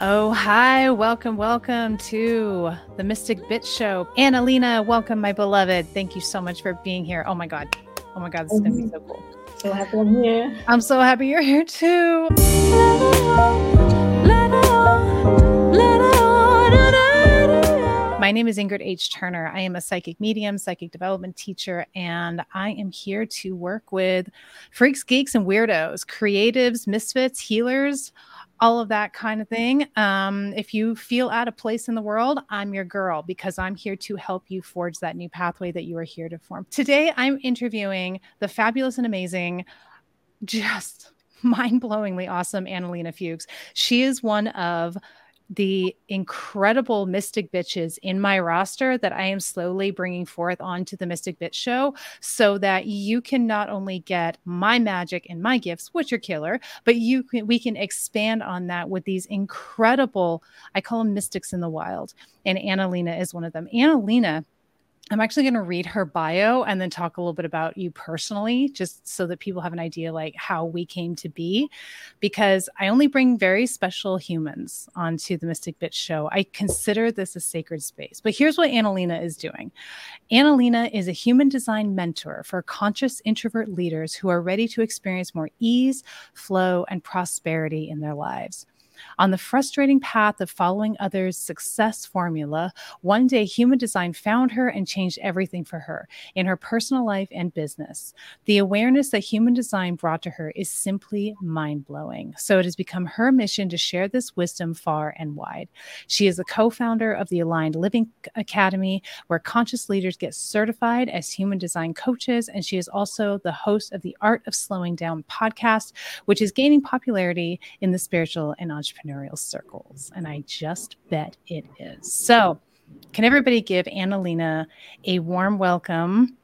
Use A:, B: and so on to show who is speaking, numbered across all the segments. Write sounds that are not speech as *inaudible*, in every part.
A: Oh, hi. Welcome, welcome to the Mystic Bitch Show. Analena, welcome, my beloved. Thank you so much for being here. Oh my God. Oh my God, this is going to be so cool.
B: So happy I'm here.
A: I'm so happy you're here too. My name is Ingrid H. Turner. I am a psychic medium, psychic development teacher, and I am here to work with freaks, geeks, and weirdos, creatives, misfits, healers, all of that kind of thing. Um, if you feel out of place in the world, I'm your girl because I'm here to help you forge that new pathway that you are here to form. Today, I'm interviewing the fabulous and amazing, just *laughs* mind blowingly awesome Analena Fuchs. She is one of the incredible Mystic Bitches in my roster that I am slowly bringing forth onto the Mystic Bitch Show so that you can not only get my magic and my gifts, which are killer, but you can we can expand on that with these incredible, I call them mystics in the wild. And Analena is one of them. Analena I'm actually going to read her bio and then talk a little bit about you personally, just so that people have an idea like how we came to be. Because I only bring very special humans onto the Mystic Bitch show. I consider this a sacred space. But here's what Analena is doing Analena is a human design mentor for conscious introvert leaders who are ready to experience more ease, flow, and prosperity in their lives. On the frustrating path of following others' success formula, one day human design found her and changed everything for her in her personal life and business. The awareness that human design brought to her is simply mind blowing. So it has become her mission to share this wisdom far and wide. She is a co founder of the Aligned Living Academy, where conscious leaders get certified as human design coaches. And she is also the host of the Art of Slowing Down podcast, which is gaining popularity in the spiritual and entrepreneurial circles. And I just bet it is. So, can everybody give Analena a warm welcome?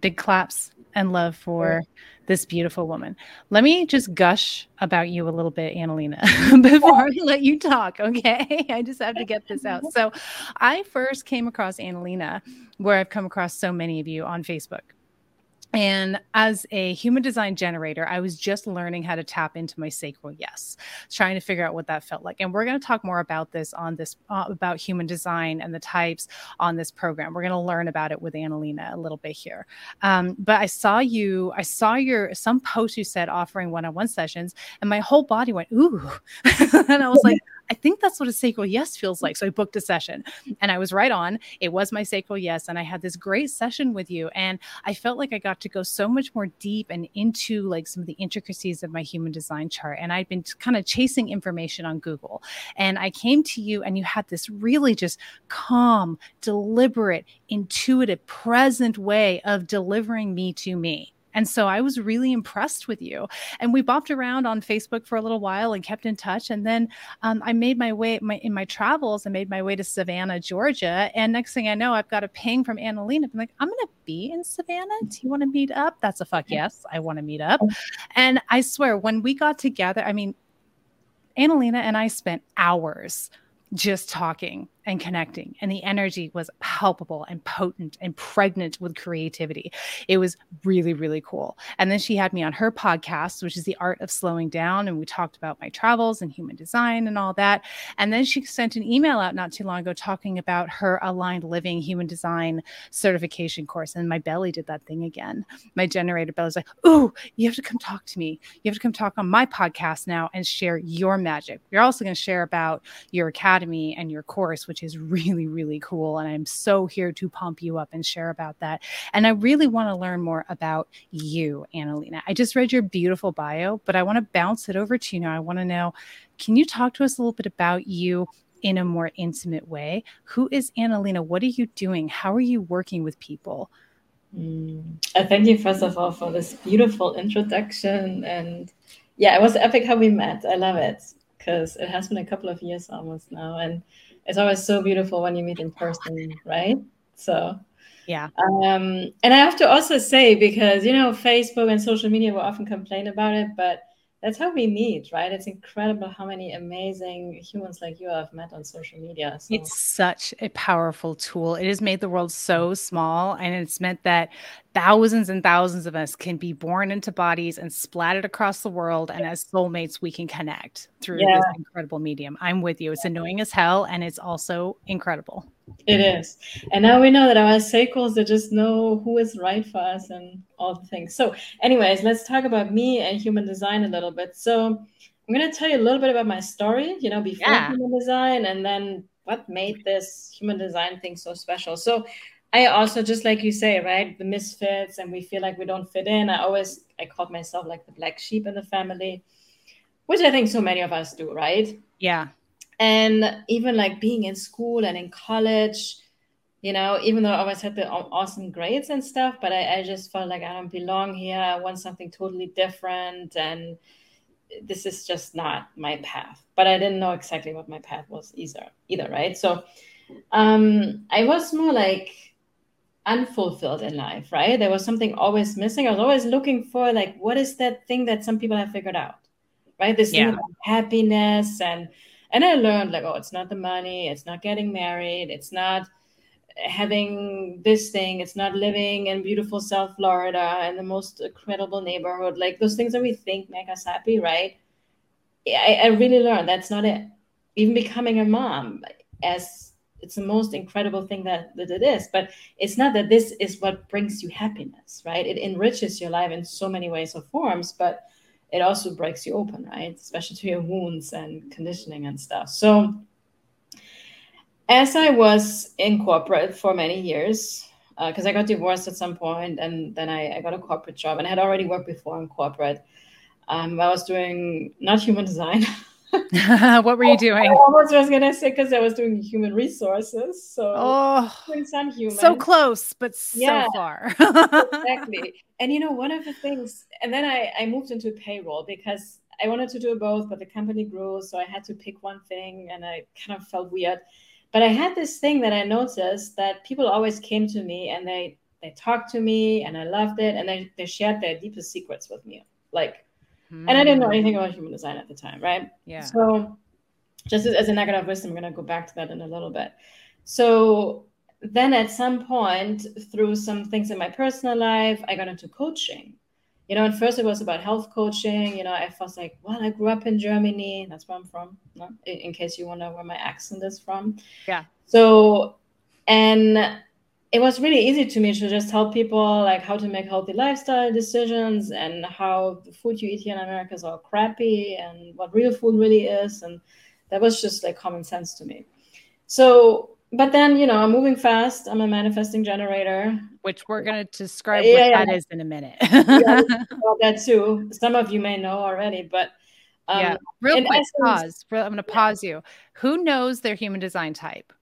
A: Big claps and love for this beautiful woman. Let me just gush about you a little bit, Analena, *laughs* before I let you talk. Okay. *laughs* I just have to get this out. *laughs* So, I first came across Analena where I've come across so many of you on Facebook. And as a human design generator, I was just learning how to tap into my sacral yes, trying to figure out what that felt like. And we're going to talk more about this on this uh, about human design and the types on this program. We're going to learn about it with Analena a little bit here. Um, but I saw you, I saw your some post you said offering one-on-one sessions, and my whole body went ooh, *laughs* and I was like. I think that's what a sacral yes feels like. So I booked a session and I was right on. It was my sacral yes. And I had this great session with you. And I felt like I got to go so much more deep and into like some of the intricacies of my human design chart. And I'd been kind of chasing information on Google. And I came to you and you had this really just calm, deliberate, intuitive, present way of delivering me to me. And so I was really impressed with you. And we bopped around on Facebook for a little while and kept in touch. And then um, I made my way my, in my travels. I made my way to Savannah, Georgia. And next thing I know, I've got a ping from Analena. I'm like, I'm going to be in Savannah. Do you want to meet up? That's a fuck yes. I want to meet up. And I swear, when we got together, I mean, Analena and I spent hours just talking and connecting. And the energy was palpable and potent and pregnant with creativity. It was really, really cool. And then she had me on her podcast, which is The Art of Slowing Down. And we talked about my travels and human design and all that. And then she sent an email out not too long ago talking about her aligned living human design certification course. And my belly did that thing again. My generator belly was like, Oh, you have to come talk to me. You have to come talk on my podcast now and share your magic. You're also going to share about your academy and your course, which which is really, really cool. And I'm so here to pump you up and share about that. And I really want to learn more about you, Analena. I just read your beautiful bio, but I want to bounce it over to you now. I want to know can you talk to us a little bit about you? In a more intimate way. Who is Analena? What are you doing? How are you working with people?
B: Mm. I thank you first of all for this beautiful introduction and yeah, it was epic how we met. I love it because it has been a couple of years almost now, and it's always so beautiful when you meet in person, right? So
A: yeah.
B: Um, and I have to also say because you know Facebook and social media will often complain about it, but that's how we meet, right? It's incredible how many amazing humans like you have met on social media.
A: So. It's such a powerful tool. It has made the world so small, and it's meant that thousands and thousands of us can be born into bodies and splattered across the world. And as soulmates, we can connect through yeah. this incredible medium. I'm with you. It's annoying as hell, and it's also incredible.
B: It is. And now we know that our cycles that just know who is right for us and all the things. So, anyways, let's talk about me and human design a little bit. So, I'm going to tell you a little bit about my story, you know, before yeah. human design and then what made this human design thing so special. So, I also just like you say, right, the misfits, and we feel like we don't fit in. I always I called myself like the black sheep in the family, which I think so many of us do, right?
A: Yeah.
B: And even like being in school and in college, you know, even though I always had the awesome grades and stuff, but I, I just felt like I don't belong here. I want something totally different, and this is just not my path. But I didn't know exactly what my path was either, either, right? So um, I was more like unfulfilled in life, right? There was something always missing. I was always looking for like, what is that thing that some people have figured out, right? This yeah. thing about happiness and and I learned like, oh, it's not the money, it's not getting married, it's not having this thing, it's not living in beautiful South Florida in the most incredible neighborhood. Like those things that we think make us happy, right? I, I really learned that's not it. Even becoming a mom, as it's the most incredible thing that, that it is but it's not that this is what brings you happiness right it enriches your life in so many ways or forms but it also breaks you open right? Especially to your wounds and conditioning and stuff. So as i was in corporate for many years because uh, i got divorced at some point and then I, I, got a corporate job and i had already worked before in corporate. Um, i was doing not human design *laughs* *laughs*
A: what were you oh, doing? I
B: almost was gonna say because I was doing human resources. So
A: oh, some human. So close, but yeah, so far. *laughs*
B: exactly. And you know, one of the things, and then I, I moved into payroll because I wanted to do both, but the company grew, so I had to pick one thing, and I kind of felt weird. But I had this thing that I noticed that people always came to me and they they talked to me, and I loved it, and they they shared their deepest secrets with me, like Mm. And I didn't know anything about human design at the time, right?
A: Yeah.
B: So just as, as a nugget of wisdom, I'm going to go back to that in a little bit. So then at some point, through some things in my personal life, I got into coaching. You know, at first it was about health coaching. You know, I was like, well, I grew up in Germany. That's where I'm from. No? In, in case you wonder where my accent is from.
A: Yeah.
B: So, and it was really easy to me to just help people like how to make healthy lifestyle decisions and how the food you eat here in America is all crappy and what real food really is. And that was just like common sense to me. So, but then, you know, I'm moving fast. I'm a manifesting generator.
A: Which we're going to describe yeah, what yeah. that is in a minute. *laughs*
B: yeah, well, *laughs* that too. Some of you may know already, but
A: um, yeah, real quick essence, pause. I'm going to pause you. Who knows their human design type?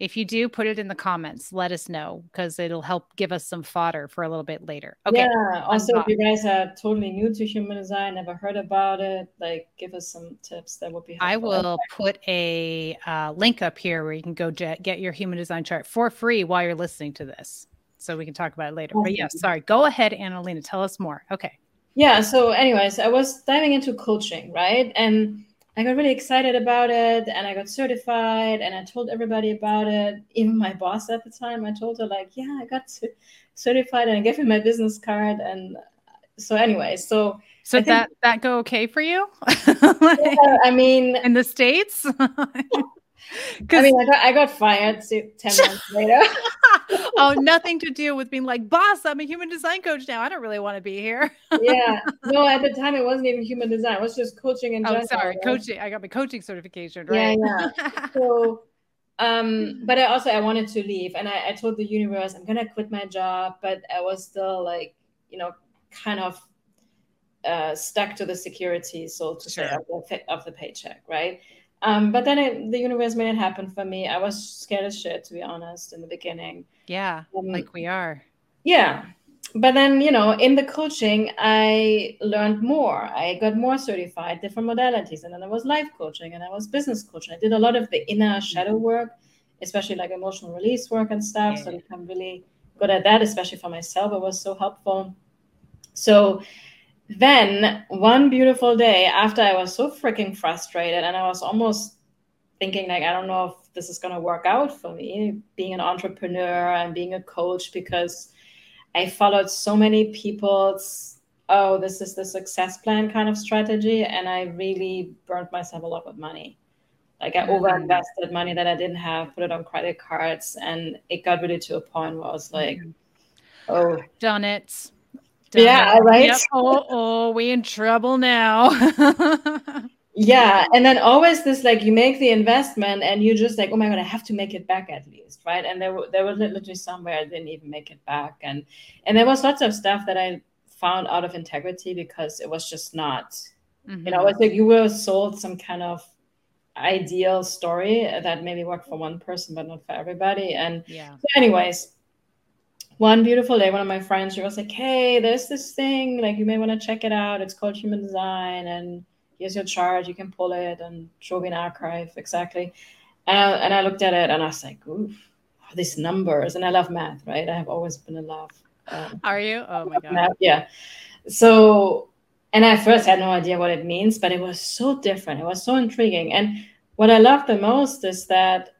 A: If you do, put it in the comments. Let us know because it'll help give us some fodder for a little bit later. Okay.
B: Yeah. Also, if you guys are totally new to human design, never heard about it, like give us some tips. That would be helpful.
A: I will put a uh, link up here where you can go get your human design chart for free while you're listening to this. So we can talk about it later. But yeah, sorry. Go ahead, Analena. Tell us more. Okay.
B: Yeah. So, anyways, I was diving into coaching, right? And I got really excited about it and I got certified and I told everybody about it. Even my boss at the time, I told her, like, yeah, I got certified and I gave him my business card. And uh, so, anyway, so.
A: So I that think, that go okay for you? *laughs*
B: yeah, I mean,
A: in the states. *laughs*
B: I mean, I got, I got fired 10 *laughs* months later. *laughs*
A: oh, nothing to do with being like, boss, I'm a human design coach now. I don't really want to be here. *laughs*
B: yeah. No, at the time, it wasn't even human design. It was just coaching and.
A: oh,
B: general.
A: sorry. Right? Coaching. I got my coaching certification, right?
B: Yeah. yeah. so, um, but I also, I wanted to leave. And I, I told the universe, I'm going to quit my job. But I was still like, you know, kind of uh, stuck to the security, so to sure. say, of the, of the paycheck, right? Um, but then it, the universe made it happen for me. I was scared as shit, to be honest, in the beginning.
A: Yeah, um, like we are.
B: Yeah. But then, you know, in the coaching, I learned more. I got more certified, different modalities. And then there was life coaching and I was business coaching. I did a lot of the inner shadow work, especially like emotional release work and stuff. Yeah. So I become really good at that, especially for myself. It was so helpful. So then one beautiful day after I was so freaking frustrated and I was almost thinking like I don't know if this is going to work out for me being an entrepreneur and being a coach because I followed so many people's oh this is the success plan kind of strategy and I really burnt myself a lot with money. Like I mm-hmm. overinvested money that I didn't have, put it on credit cards, and it got really to a point where I was like, mm-hmm. "Oh,
A: done it."
B: Yeah, right. Yep.
A: Oh, oh, we in trouble now. *laughs*
B: yeah, and then always this like you make the investment and you just like, oh my god, I have to make it back at least, right? And there, there was literally somewhere I didn't even make it back, and and there was lots of stuff that I found out of integrity because it was just not. Mm-hmm. You know, it's like you were sold some kind of ideal story that maybe worked for one person but not for everybody and yeah so anyways one beautiful day one of my friends she was like hey there's this thing like you may want to check it out. It's called human design and here's your chart you can pull it and show me an archive exactly. And I, and I looked at it and I was like oof these numbers and I love math right? I have always been in love
A: um, are you? Oh my god.
B: math, yeah. So and I first had no idea what it means, but it was so different. It was so intriguing. And what I love the most is that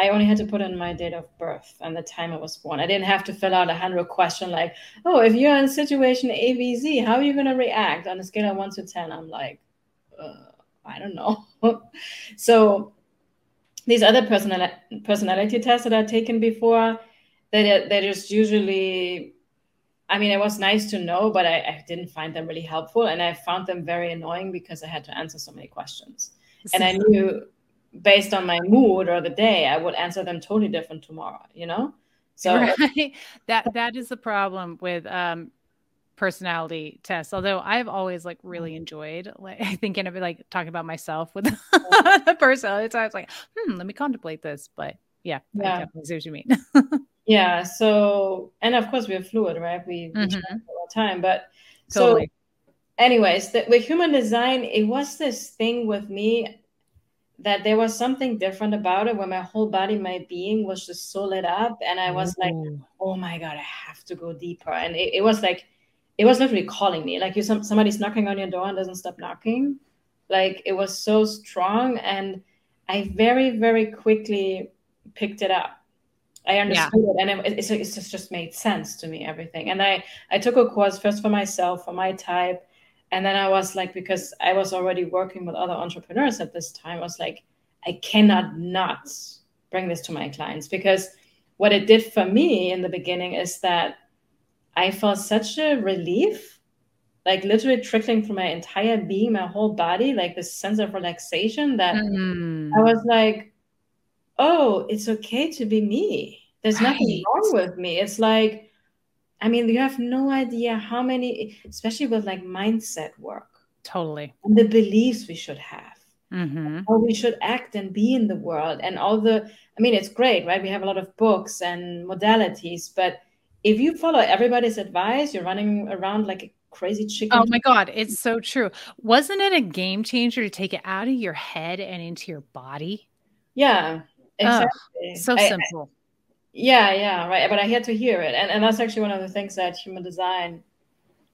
B: I only had to put in my date of birth and the time I was born. I didn't have to fill out a hundred question like, oh, if you're in situation A, B, Z, how are you going to react on a scale of one to 10? I'm like, uh, I don't know. *laughs* so these other personal, personality tests that I've taken before, they, they're just usually I mean, it was nice to know, but I, I, didn't find them really helpful. And I found them very annoying because I had to answer so many questions. And I *laughs* knew based on my mood or the day, I would answer them totally different tomorrow, you know?
A: So right. *laughs* that that is the problem with um personality tests. Although I've always like really mm-hmm. enjoyed like *laughs* thinking of it like talking about myself with the *laughs* personality. So I was like, hmm, let me contemplate this. But yeah, yeah. I definitely see what you mean.
B: yeah so and of course we're fluid right we, we mm-hmm. all the time but totally. so anyways the, with human design it was this thing with me that there was something different about it where my whole body my being was just so lit up. And i was Ooh. like oh my god i have to go deeper. And it, it was like it was literally calling me. Like you some, somebody's knocking on your door and doesn't stop knocking. Like it was so strong. And i very very quickly picked it up. I understood yeah. it, and it, it's just, just made sense to me everything. And I I took a course first for myself for my type, and then I was like because I was already working with other entrepreneurs at this time. I was like, I cannot not bring this to my clients because what it did for me in the beginning is that I felt such a relief, like literally trickling through my entire being, my whole body, like this sense of relaxation that mm. I was like, oh, it's okay to be me. There's right. nothing wrong with me. It's like, I mean, you have no idea how many, especially with like mindset work.
A: Totally.
B: And the beliefs we should have. Mm-hmm. How we should act and be in the world. And all the, I mean, it's great, right? We have a lot of books and modalities, but if you follow everybody's advice, you're running around like a crazy chicken.
A: Oh my God, it's so true. Wasn't it a game changer to take it out of your head and into your body?
B: Yeah. Exactly.
A: Oh, so I, simple.
B: Yeah, yeah, right. But I had to hear it, and and that's actually one of the things that human design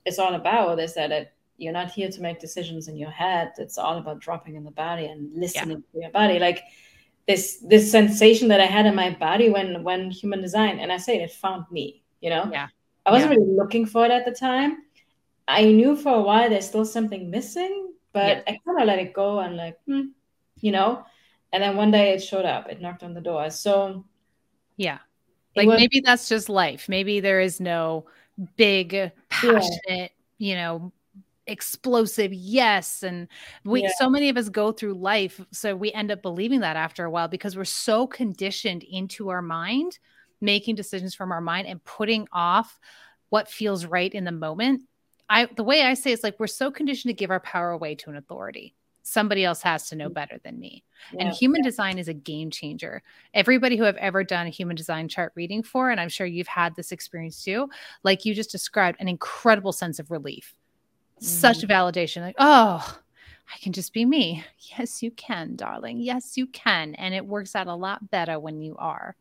B: is all about. Is that it, you're not here to make decisions in your head. It's all about dropping in the body and listening yeah. to your body. Like this this sensation that I had in my body when when human design, and I say it, it found me. You know.
A: Yeah.
B: I wasn't yeah. really looking for it at the time. I knew for a while there's still something missing, but yeah. I kind of let it go and like, hmm, you know and then one day it showed up it knocked on the door so
A: yeah like was, maybe that's just life maybe there is no big passionate yeah. you know explosive yes and we yeah. so many of us go through life so we end up believing that after a while because we're so conditioned into our mind making decisions from our mind and putting off what feels right in the moment i the way i say it's like we're so conditioned to give our power away to an authority somebody else has to know mm. better than me. Yeah, and human design is a game changer. Everybody who I've ever done a human design chart reading for, and I'm sure you've had this experience too, like you just described, an incredible sense of relief. Mm-hmm. Such validation. Like, oh, I can just be me. Yes, you can, darling. Yes, you can. And it works out a lot better when you are.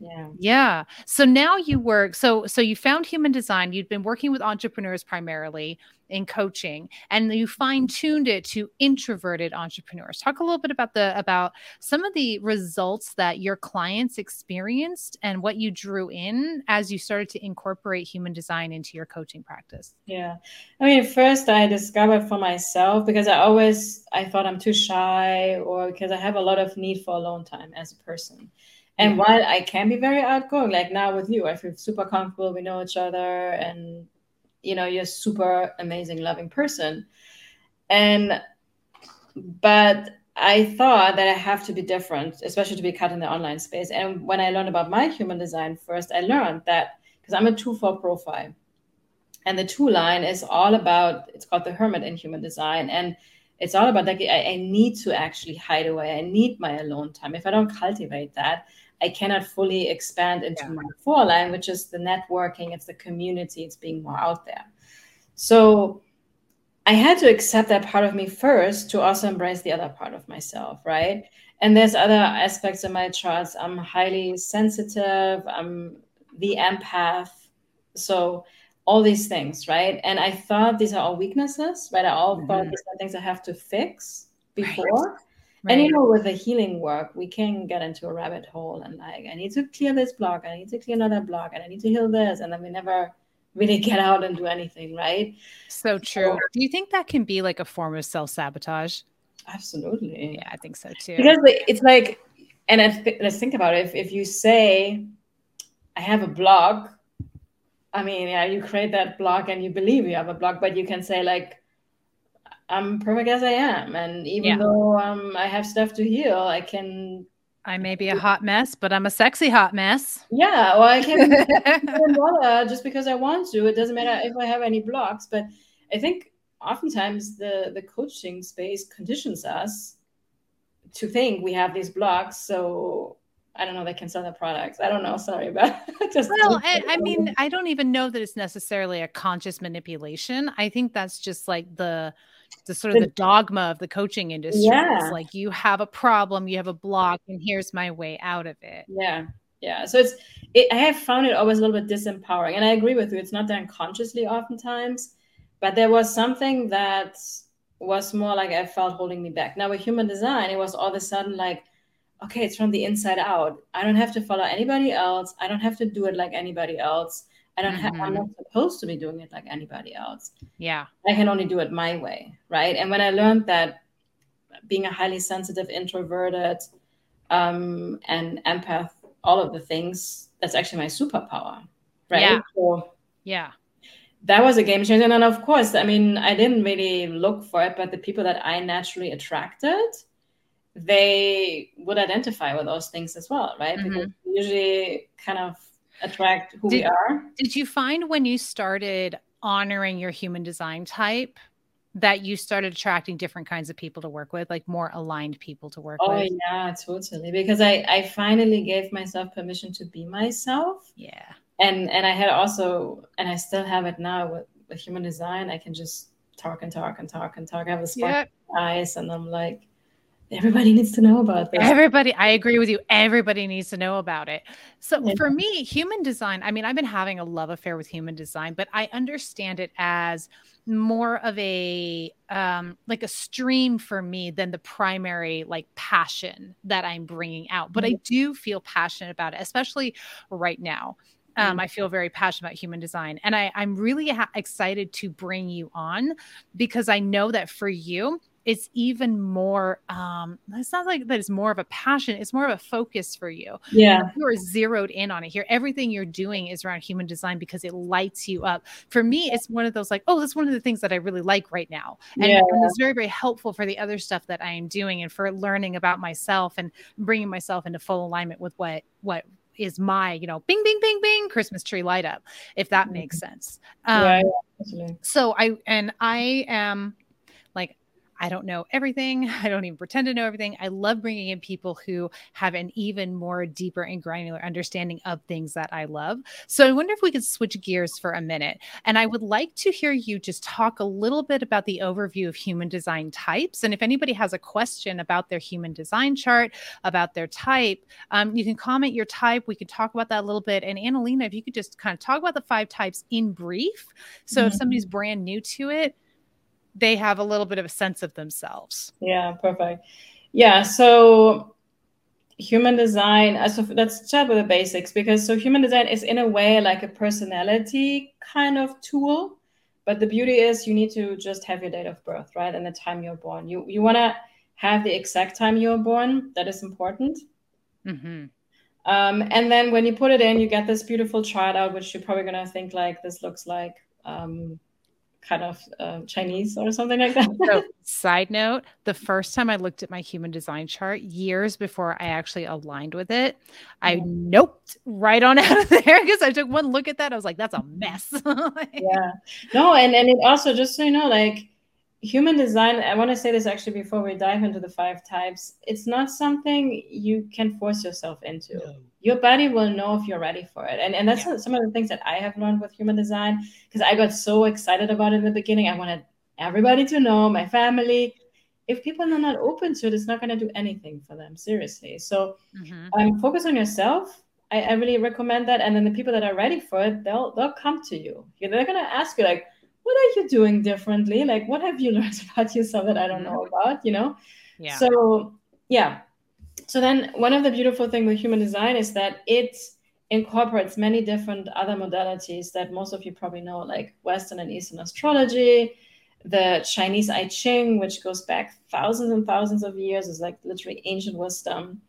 B: Yeah.
A: Yeah. So now you work so so you found human design, you'd been working with entrepreneurs primarily in coaching and you fine-tuned it to introverted entrepreneurs. Talk a little bit about the about some of the results that your clients experienced and what you drew in as you started to incorporate human design into your coaching practice.
B: Yeah. I mean, first I discovered for myself because I always I thought I'm too shy or because I have a lot of need for alone time as a person. And yeah. while I can be very outgoing, like now with you, I feel super comfortable. We know each other, and you know, you're a super amazing, loving person. And but I thought that I have to be different, especially to be cut in the online space. And when I learned about my human design first, I learned that because I'm a two four profile, and the two line is all about. It's called the Hermit in human design, and it's all about like I, I need to actually hide away. I need my alone time. If I don't cultivate that, I cannot fully expand into yeah. my four line, which is the networking, it's the community, it's being more out there. So I had to accept that part of me first to also embrace the other part of myself, right? And there's other aspects of my charts. I'm highly sensitive, I'm the empath. So all these things, right? And I thought these are all weaknesses, right? I all mm-hmm. thought these are things I have to fix before. Right. Right. And you know, with the healing work, we can get into a rabbit hole and like, I need to clear this block, I need to clear another block, and I need to heal this, and then we never really *laughs* get out and do anything, right?
A: So true. So, do you think that can be like a form of self sabotage?
B: Absolutely.
A: Yeah, I think so too.
B: Because it's like, and let's think about it. If, if you say, I have a block, I mean, yeah, you create that block and you believe you have a block, but you can say like, I'm perfect as I am. And even yeah. though um, I have stuff to heal, I can.
A: I may be a hot mess, but I'm a sexy hot mess.
B: Yeah, well, I can *laughs* just because I want to. It doesn't matter if I have any blocks. But I think oftentimes the the coaching space conditions us to think we have these blocks. So I don't know, they can sell their products. I don't know. Sorry, but *laughs*
A: just well, I, I, mean, I don't even know that it's necessarily a conscious manipulation. I think that's just like the the sort of the dogma of the coaching industry. Yeah. It's like you have a problem, you have a block, and here's my way out of it.
B: Yeah. Yeah. So it's it, I have found it always a little bit disempowering. And I agree with you. It's not done consciously oftentimes, but there was something that was more like I felt holding me back. Now with human design, it was all of a sudden like, okay, it's from the inside out. I don't have to follow anybody else. I don't have to do it like anybody else. I don't have, mm-hmm. I'm not supposed to be doing it like anybody else.
A: Yeah.
B: I can only do it my way. Right. And when I learned that being a highly sensitive, introverted, um, and empath, all of the things, that's actually my superpower. Right.
A: Yeah. So, yeah.
B: That was a game changer. And of course, I mean, I didn't really look for it, but the people that I naturally attracted, they would identify with those things as well, right? Mm-hmm. Because usually kind of attract who did, we are.
A: Did you find when you started honoring your human design type that you started attracting different kinds of people to work with, like more aligned people to work
B: oh,
A: with?
B: Oh yeah, totally. Because I I finally gave myself permission to be myself.
A: Yeah.
B: And and I had also and I still have it now with, with human design. I can just talk and talk and talk and talk. I have a spark yep. eyes and I'm like, everybody needs to know about this.
A: Everybody, I agree with you. Everybody needs to know about it. So yeah. for me, human design, I mean, I've been having a love affair with human design, but I understand it as more of a um like a stream for me than the primary like passion that I'm bringing out. But mm-hmm. I do feel passionate about it, especially right now. Um, mm-hmm. I feel very passionate about human design, and I, I'm really ha- excited to bring you on because I know that for you, it's even more um it's not like that it's more of a passion it's more of a focus for you.
B: Yeah.
A: You are zeroed in on it. Here everything you're doing is around human design because it lights you up. For me it's one of those like oh that's one of the things that i really like right now. And, yeah. and it's very very helpful for the other stuff that i am doing and for learning about myself and bringing myself into full alignment with what what is my you know bing bing bing bing christmas tree light up if that makes mm-hmm. sense. Um, yeah, yeah, so i and i am I don't know everything. *laughs* I don't even pretend to know everything. I love bringing in people who have an even more deeper and granular understanding of things that I love. So I wonder if we could switch gears for a minute. And I would like to hear you just talk a little bit about the overview of human design types. And if anybody has a question about their human design chart, about their type, um, you can comment your type. We could talk about that a little bit. And Analena, if you could just kind of talk about the five types in brief. So mm-hmm. if somebody's brand new to it, they have a little bit of a sense of themselves.
B: Yeah, perfect. Yeah, so human design, uh, so let's start with the basics because so human design is in a way like a personality kind of tool. But the beauty is you need to just have your date of birth, right? And the time you're born. You you want to have the exact time you were born. That is important. Mm-hmm. Um, and then when you put it in, you get this beautiful chart out, which you're probably gonna think like this looks like um, kind of uh, Chinese or something like that. so, *laughs*
A: side note: the first time I looked at my human design chart, years before I actually aligned with it, I mm-hmm. noped right on *laughs* out of there because I took one look at that. I was like, "That's a mess." *laughs*
B: yeah, no, and and it also just so you know, like human design i want to say this actually before we dive into the five types it's not something you can force yourself into no. Your body will know if you're ready for it and, and that's yeah. some of the things that i have learned with human design because i got so excited about it in the beginning i wanted everybody to know my family if people are not open to it it's not going to do anything for them seriously so mm-hmm. um, focus on yourself I, I really recommend that and then the people that are ready for it they'll they'll come to you they're going to ask you like what are you doing differently? Like, what have you *laughs* learned about yourself that I don't know mm-hmm. about? You know? Yeah. So, yeah. So then one of the beautiful things with human design is that it incorporates many different other modalities that most of you probably know, like Western and Eastern astrology, the Chinese I Ching, which goes back thousands and thousands of years, is like literally ancient wisdom,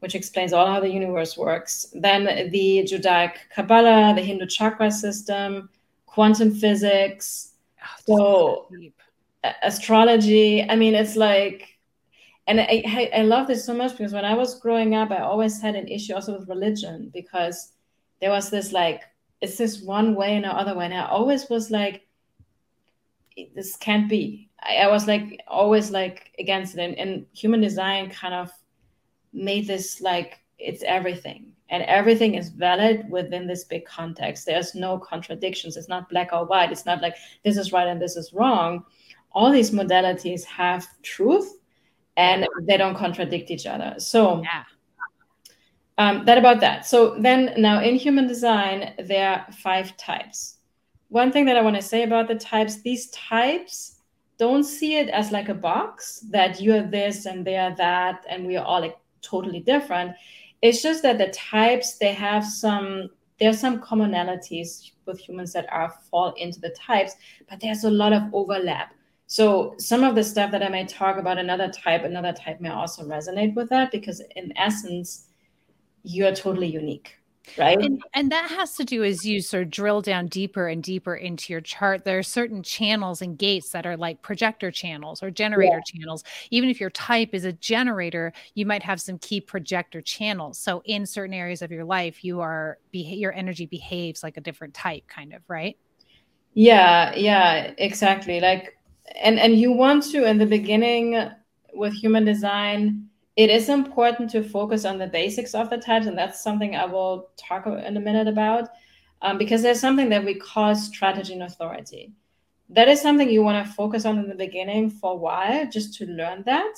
B: which explains all how the universe works. Then the Judaic Kabbalah, the Hindu chakra system, quantum physics. Oh, so astrology. I mean, it's like, and I, I love this so much because when I was growing up, I always had an issue also with religion because there was this like, it's this one way and the other way. And I always was like, this can't be. I, I was like, always like against it. And, and human design kind of made this like, it's everything and everything is valid within this big context there's no contradictions it's not black or white it's not like this is right and this is wrong all these modalities have truth and they don't contradict each other. So yeah. um, that about that. So then now in human design there are five types. One thing that i want to say about the types these types don't see it as like a box that you're this and they're that and we are all like totally different. It's just that the types they have some there's some commonalities with humans that are fall into the types, but there's a lot of overlap. So some of the stuff that I may talk about another type, another type may also resonate with that because in essence, you're totally unique right?
A: And, and, that has to do as you sort of drill down deeper and deeper into your chart there are certain channels and gates that are like projector channels or generator yeah. channels. Even if your type is a generator you might have some key projector channels. So in certain areas of your life you are your energy behaves like a different type kind of right?
B: Yeah yeah exactly. Like and and you want to in the beginning with human design it is important to focus on the basics of the types, and that's something I will talk in a minute about, um, because there's something that we call strategy and authority. That is something you want to focus on in the beginning for a while, just to learn that.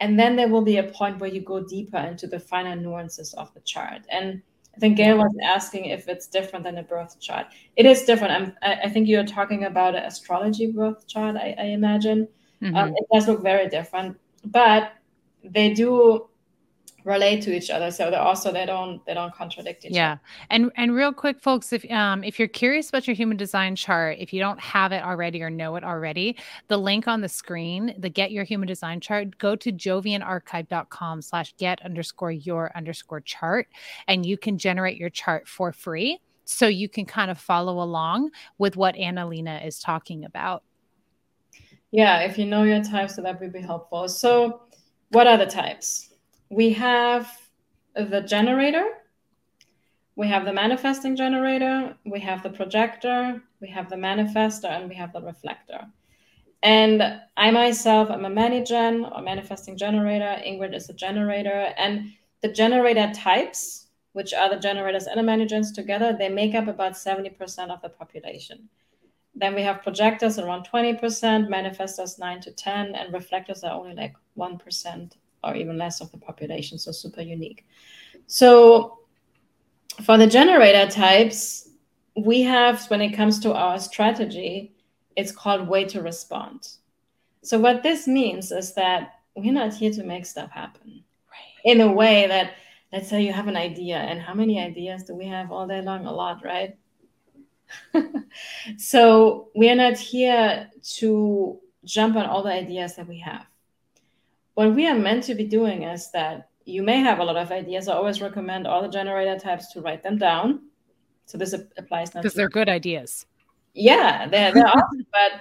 B: And then there will be a point where you go deeper into the finer nuances of the chart. And I think Gail was asking if it's different than a birth chart. It is different. I'm, i think you're talking about an astrology birth chart, I, I imagine. Mm-hmm. Um, it does look very different. But they do relate to each other so they also they don't they don't contradict each
A: yeah.
B: other
A: yeah and and real quick folks if um if you're curious about your human design chart if you don't have it already or know it already the link on the screen the get your human design chart go to jovianarchive.com slash get underscore your underscore chart and you can generate your chart for free so you can kind of follow along with what analena is talking about
B: yeah if you know your type so that would be helpful so what are the types? We have the generator, we have the manifesting generator, we have the projector, we have the manifestor, and we have the reflector. And I myself, I'm a manigen or manifesting generator. Ingrid is a generator. And the generator types, which are the generators and the manigens together, they make up about 70% of the population. Then we have projectors around 20%, manifestors 9 to 10, and reflectors are only like 1% or even less of the population. So super unique. So for the generator types, we have, when it comes to our strategy, it's called wait to respond. So what this means is that we're not here to make stuff happen right. in a way that, let's say you have an idea, and how many ideas do we have all day long? A lot, right? *laughs* so we are not here to jump on all the ideas that we have. What we are meant to be doing is that you may have a lot of ideas. I always recommend all the generator types to write them down. So this applies now.
A: because they're good ideas.
B: Yeah, they're, they're awesome, *laughs* but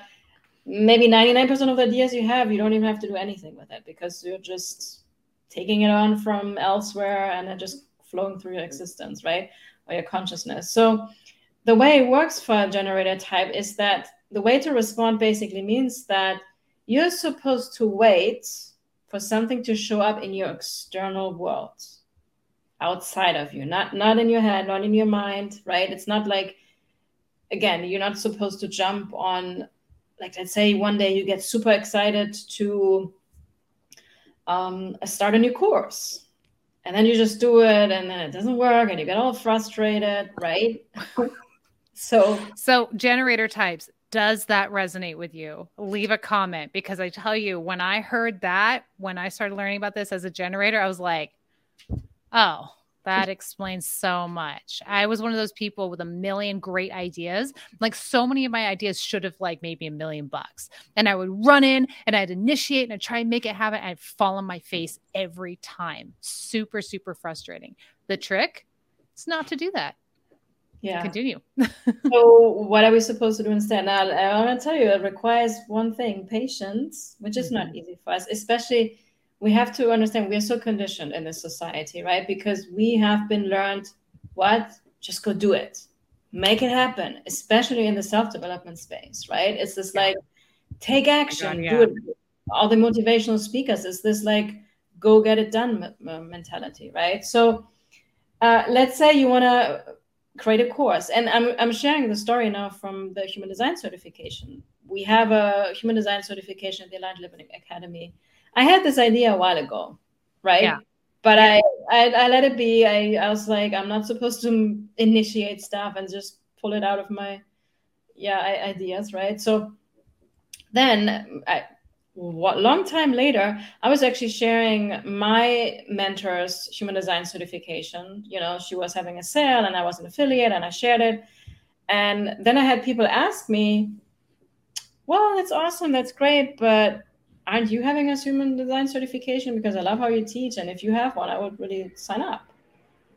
B: maybe 99% of the ideas you have, you don't even have to do anything with it because you're just taking it on from elsewhere and then just flowing through your existence, right? Or your consciousness. So the way it works for a generator type is that the wait to respond basically means that you're supposed to wait for something to show up in your external world outside of you not not in your head not in your mind right? It's not like again you're not supposed to jump on like let's say one day you get super excited to um, start a new course and then you just do it and then it doesn't work and you get all frustrated right? *laughs* So,
A: so generator types, does that resonate with you? Leave a comment because I tell you, when I heard that, when I started learning about this as a generator, I was like, oh, that explains so much. I was one of those people with a million great ideas. Like so many of my ideas should have like maybe a million bucks. And I would run in and I'd initiate and I'd try and make it happen. I'd fall on my face every time. Super, super frustrating. The trick is not to do that yeah. Continue. *laughs*
B: So what are we supposed to do instead? Now i want to tell you it requires one thing patience which is mm-hmm. not easy for us especially we have to understand we're so conditioned in this society right? Because we have been learned what? Just go do it. Make it happen especially in the self-development space right? It's this like take action yeah. do it. all the motivational speakers is this like go get it done mentality right? So uh, let's say you want to create a course. And I'm, I'm sharing the story now from the human design certification. We have a human design certification at the Aligned Living Academy. I had this idea a while ago, right? Yeah. But I, I, I let it be. I, I was like, I'm not supposed to *laughs* initiate stuff and just pull it out of my yeah ideas, right? So then I, what, long time later, I was actually sharing my mentor's human design certification. You know, she was having a sale and I was an affiliate and I shared it. And then I had people ask me, well, that's awesome. That's great. But aren't you having a human design certification? Because I love how you teach. And if you have one, I would really sign up.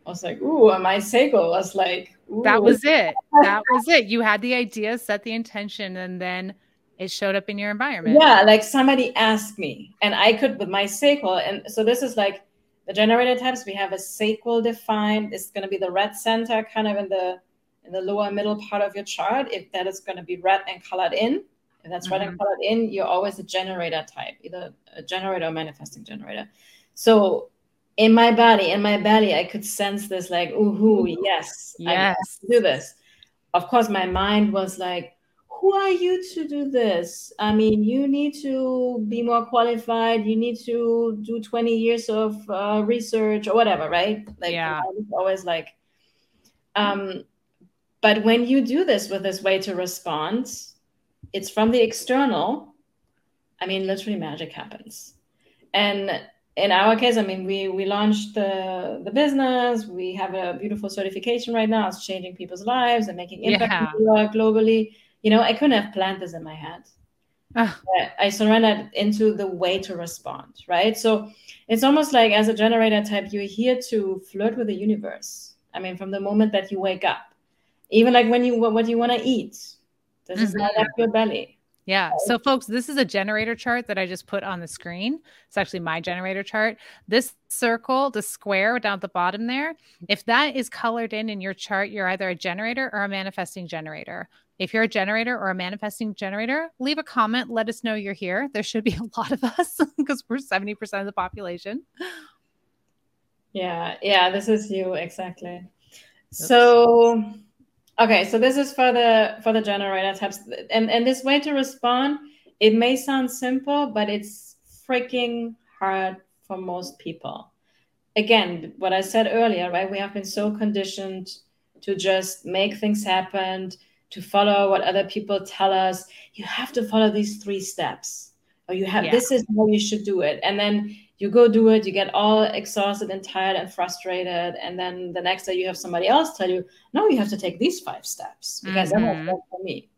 B: I was like, ooh, and my sacral was like, ooh.
A: that was it. That was it. You had the idea, set the intention, and then it showed up in your environment.
B: Yeah, like somebody asked me, and I could with my sacral. And so this is like the generator types. We have a sacral defined. It's going to be the red center, kind of in the in the lower middle part of your chart. If that is going to be red and colored in, if that's mm-hmm. red and mm-hmm. colored in, you're always a generator type, either a generator or manifesting generator. So in my body, in my belly, I could sense this like, ooh, yes, yes, I do this. Of course, my mind was like, who are you to do this? I mean, you need to be more qualified. You need to do 20 years of uh, research or whatever, right? Like, yeah. always like, um, but when you do this with this wait to respond, it's from the external. I mean, literally magic happens. And in our case, I mean, we we launched the the business. We have a beautiful certification right now. It's changing people's lives and making impact yeah. globally you know, I couldn't have planned this in my head. Ah. I surrendered into the wait to respond, right? So it's almost like as a generator type, you're here to flirt with the universe. I mean, from the moment that you wake up, even like when you what you want to eat, this mm-hmm. is not up your belly.
A: Yeah. So, folks, this is a generator chart that I just put on the screen. It's actually my generator chart. This circle, the square down at the bottom there, if that is colored in in your chart, you're either a generator or a manifesting generator if you're a generator or a manifesting generator, leave a comment. Let us know you're here. There should be *laughs* a lot of us because we're 70% of the population.
B: Yeah, yeah, this is you exactly. Oops. So okay, so this is for the for the generator types and and this wait to respond, it may sound simple, but it's freaking hard for most people. Again, what I said earlier, right? We have been so conditioned to just make things happen, to follow what other people tell us. You have to follow these three steps, or you have yeah. this is how you should do it. And then you go do it, you get all exhausted and tired and frustrated. And then the next day you have somebody else tell you, no, you have to take these five steps because mm-hmm. that worked for me.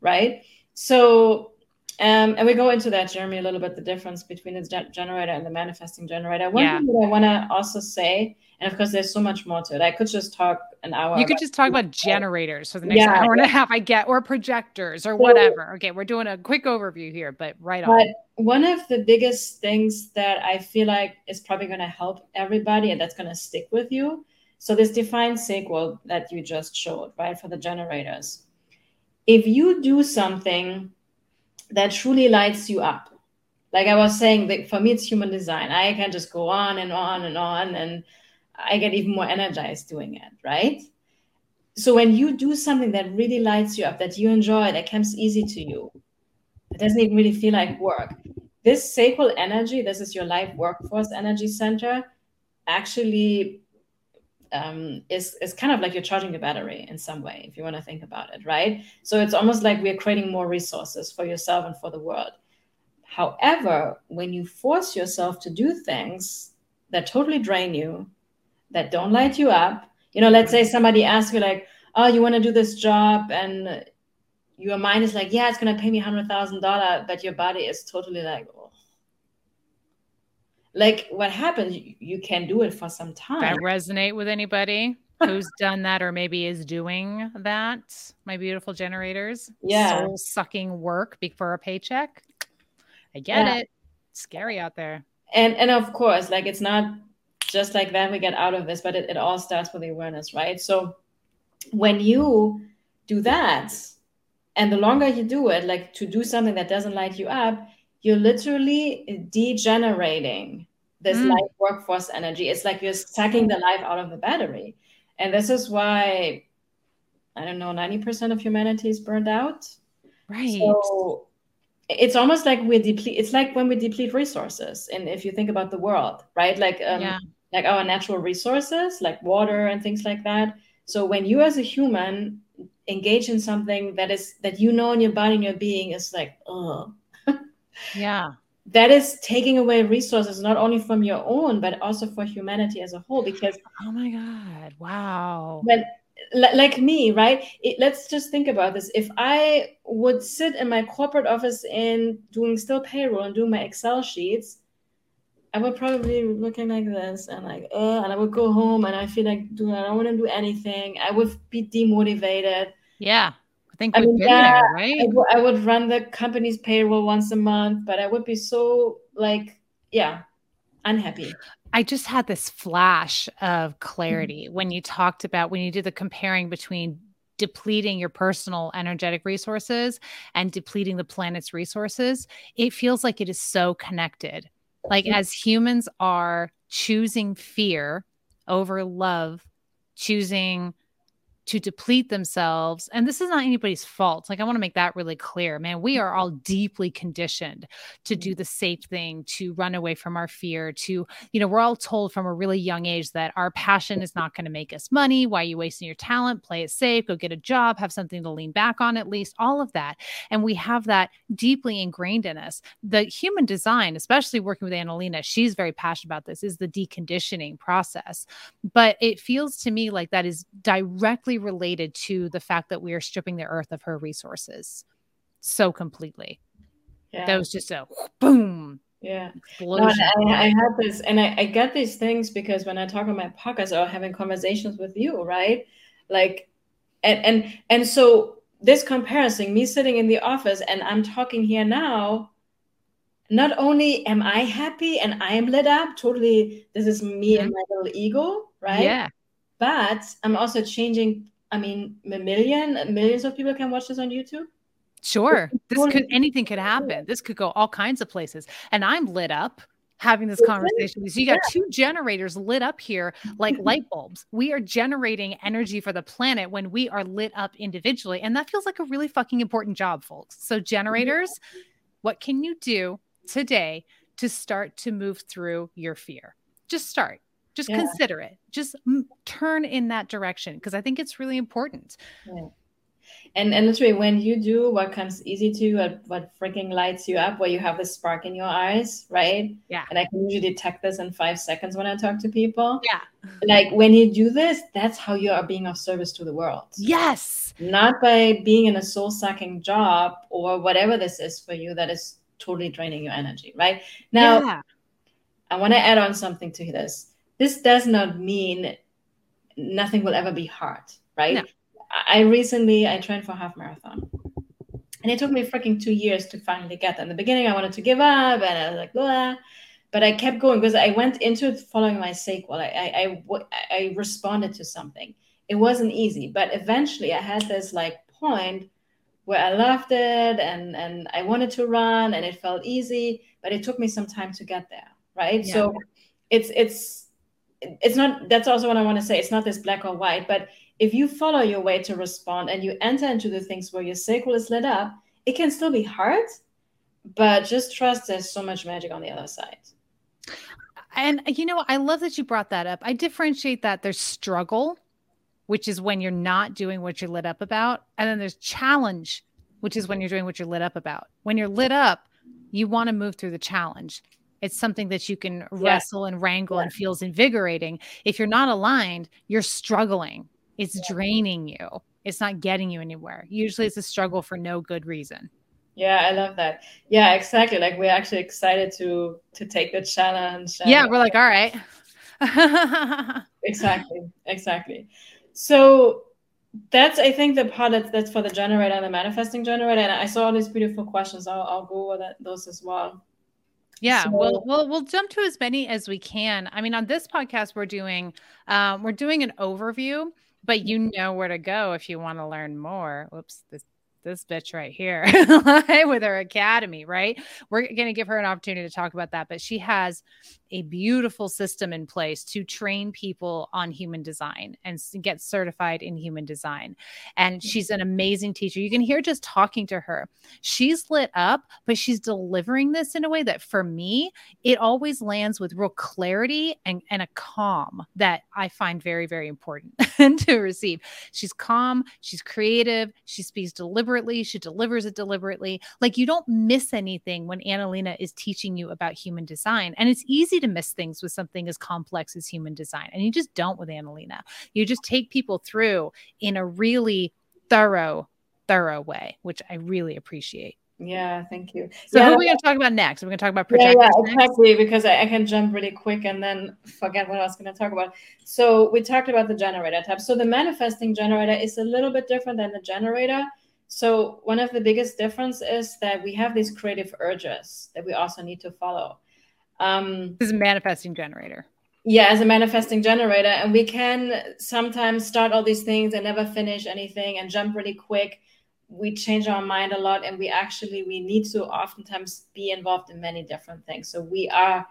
B: Right. So um, and we go into that, Jeremy, a little bit the difference between the generator and the manifesting generator. One yeah. thing that I want to also say, and of course, there's so much more to it. I could just talk an hour.
A: You could just talk about generators for the next yeah, hour and a half, I get, or projectors or so, whatever. Okay, we're doing a quick overview here, but right on.
B: One of the biggest things that I feel like is probably going to help everybody, and that's going to stick with you. So this defined sacral that you just showed, right, for the generators. If you do something that truly lights you up. Like I was saying, for me, it's human design. I can just go on and on and on, and I get even more energized doing it, right? So when you do something that really lights you up, that you enjoy, that comes easy to you, it doesn't even really feel like work. This sacral energy, this is your life workforce energy center, actually um, is is kind of like you're charging the battery in some way, if you want to think about it, right? So it's almost like we're creating more resources for yourself and for the world. However, when you force yourself to do things that totally drain you, that don't light you up, you know, let's say somebody asks you like, "Oh, you want to do this job," and your mind is like, "Yeah, it's to pay me hundred thousand dollar," but your body is totally like, oh, like what happens you, can do it for some time
A: that resonate with anybody who's *laughs* done that or maybe is doing that? My beautiful generators?
B: Yeah.
A: Soul sucking work for a paycheck? I get yeah. it. It's scary out there.
B: And and of course like it's not just like that we get out of this but it, it all starts with the awareness right? So when you do that and the longer you do it like to do something that doesn't light you up you're literally degenerating this mm. life workforce energy. It's like you're sucking the life out of the battery. And this is why I don't know, 90% of humanity is burned out.
A: Right.
B: So it's almost like we deplete it's like when we deplete resources. And if you think about the world, right? Like um, yeah. like our natural resources, like water and things like that. So when you as a human engage in something that is that you know in your body and your being is like, oh,
A: yeah.
B: That is taking away resources not only from your own but also for humanity as a whole because
A: oh my god. Wow.
B: When like me right? It, let's just think about this. If i would sit in my corporate office and doing still payroll and doing my excel sheets i would probably be looking like this and like uh, and i would go home and i feel like do i don't want to do anything. I would be demotivated.
A: Yeah I think we've I mean, been yeah, there, right? I,
B: w- I would run the company's payroll once a month, but I would be so like, yeah, unhappy.
A: I just had this flash of clarity mm-hmm. when you talked about when you did the comparing between depleting your personal energetic resources and depleting the planet's resources. It feels like it is so connected. Like mm-hmm. as humans are choosing fear over love, choosing to deplete themselves. And this is not anybody's fault. Like, I want to make that really clear, man. We are all deeply conditioned to do mm-hmm. the safe thing, to run away from our fear, to, you know, we're all told from a really young age that our passion is not going to make us money. Why are you wasting your talent? Play it safe, go get a job, have something to lean back on at least, all of that. And we have that deeply ingrained in us. The human design, especially working with Analena, she's very passionate about this, is the deconditioning process. But it feels to me like that is directly directly related to the fact that we are stripping the earth of her resources so completely. Yeah. That was just a boom.
B: Yeah. No, I, I have this, and I, I get these things because when I talk on my podcast or having conversations with you, right? Like, and and and so this comparison, me sitting in the office and I'm talking here now, not only am I happy and I am lit up, totally, this is me mm-hmm. and my little ego, right?
A: Yeah
B: but i'm also changing I mean, a million, millions of people can watch this on YouTube.
A: Sure. This could anything could happen. This could go all kinds of places. And I'm lit up having this conversation So you got two generators lit up here like *laughs* light bulbs. We are generating energy for the planet when we are lit up individually. And that feels like a really fucking important job, folks. So, generators, what can you do today to start to move through your fear? Just start. Just yeah. consider it. Just m- turn in that direction because I think it's really important.
B: Yeah. And and literally when you do what comes easy to you what, what freaking lights you up where you have this spark in your eyes right?
A: Yeah.
B: And i can usually detect this in five seconds when i talk to people.
A: Yeah.
B: Like when you do this that's how you are being of service to the world.
A: Yes.
B: Not by being in a soul sucking job or whatever this is for you that is totally draining your energy right? Now yeah. i want to add on something to this this does not mean nothing will ever be hard right no I recently I trained for half marathon. And it took me freaking two years to finally get there. In the beginning, I wanted to give up and I was like, blah. But I kept going because I went into it following my sacral. I, I, I, I responded to something. It wasn't easy, but eventually I had this like point where I loved it and, and I wanted to run and it felt easy, but it took me some time to get there. Right. Yeah. So it's, it's, it's not, that's also what I want to say. It's not this black or white, but if you follow your way to respond and you enter into the things where your sacral is lit up, it can still be hard, but just trust there's so much magic on the other side.
A: And uh, you know, I love that you brought that up. I differentiate that there's struggle, which is when you're not doing what you're lit up about, and then there's challenge, which is when you're doing what you're lit up about. When you're lit up, you want to move through the challenge. It's something that you can yeah. wrestle and wrangle yeah. and feels invigorating. If you're not aligned, you're struggling it's yeah. draining you. It's not getting you anywhere. Usually it's a struggle for no good reason.
B: Yeah, I love that. Yeah, exactly. Like we're actually excited to to take the challenge.
A: yeah, we're like, all right. *laughs*
B: exactly. Exactly. So that's I think the part that's, that's for the generator and the manifesting generator. And I saw all these beautiful questions. I'll, I'll go over that, those as well.
A: Yeah, so, we'll, we'll we'll jump to as many as we can. I mean, on this podcast, we're doing um, we're doing an overview but you know where to go if you want to learn more. Whoops, this this bitch right here *laughs* with her academy, right? We're going to give her an opportunity to talk about that. But she has a beautiful system in place to train people on human design and get certified in human design. And mm-hmm. she's an amazing teacher. You can hear just talking to her. She's lit up, but she's delivering this in a way that for me, it always lands with real clarity and, and a calm that I find very, very important *laughs* to receive. She's calm, she's creative, she speaks deliberately deliberately, she delivers it deliberately. Like you don't miss anything when Analena is teaching you about human design. And it's easy to miss things with something as complex as human design. And you just don't with Analena. You just take people through in a really thorough, thorough way, which I really appreciate.
B: Yeah, thank you.
A: So
B: yeah,
A: who are we going to talk about next? We're going to talk about projectors.
B: Yeah, yeah exactly. Because I, I, can jump really quick and then forget what I was going to talk about. So we talked about the generator type. So the manifesting generator is a little bit different than the generator. So one of the biggest difference is that we have these creative urges that we also need to follow.
A: Um, this is a manifesting generator.
B: Yeah, as a manifesting generator, and we can sometimes start all these things and never finish anything and jump really quick. We change our mind a lot, and we actually we need to oftentimes be involved in many different things. So we are,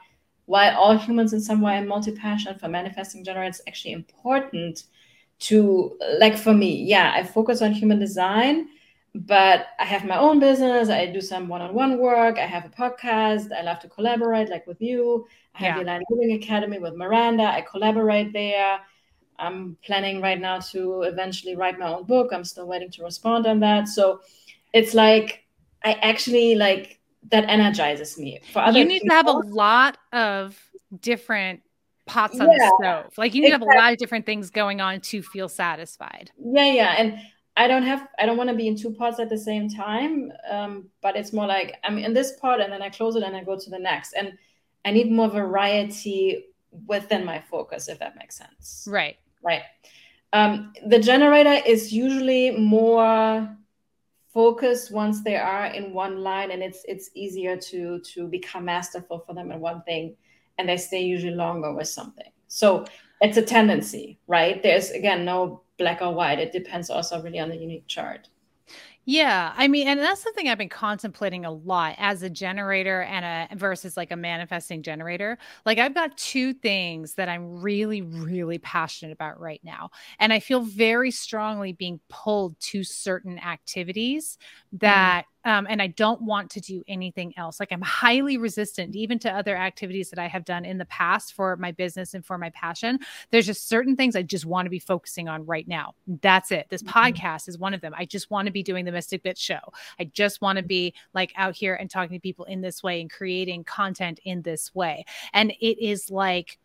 B: while all humans in some way are multi-passionate for manifesting generators, it's actually important to like for me, yeah, I focus on human design but I have my own business. I do some one-on-one work. I have a podcast. I love to collaborate, like with you. I have yeah. the Aligned Living Academy with Miranda. I collaborate there. I'm planning right now to eventually write my own book. I'm still waiting to respond on that. So it's like I actually like that energizes me.
A: For other you need people, to have a lot of different pots on yeah, the stove. Like you need exactly. to have a lot of different things going on to feel satisfied.
B: Yeah, yeah. And I don't have I don't want to be in two pots at the same time. Um, but it's more like I'm in this pot and then I close it and I go to the next. And I need more variety within my focus, if that makes sense.
A: Right.
B: Right. Um, the generator is usually more focused once they are in one line and it's it's easier to to become masterful for them in one thing and they stay usually longer with something so it's a tendency right there's again no black or white. It depends also really on the unique chart.
A: Yeah, I mean, and that's something I've been contemplating a lot as a generator and a versus like a manifesting generator. Like I've got two things that I'm really really passionate about right now. And I feel very strongly being pulled to certain activities mm-hmm. that um, and I don't want to do anything else. Like I'm highly resistant even to other activities that I have done in the past for my business and for my passion. There's just certain things I just want to be focusing on right now. That's it. This mm-hmm. podcast is one of them. I just want to be doing the Mystic Bitch show. I just want to be like out here and talking to people in this way and creating content in this way. And it is like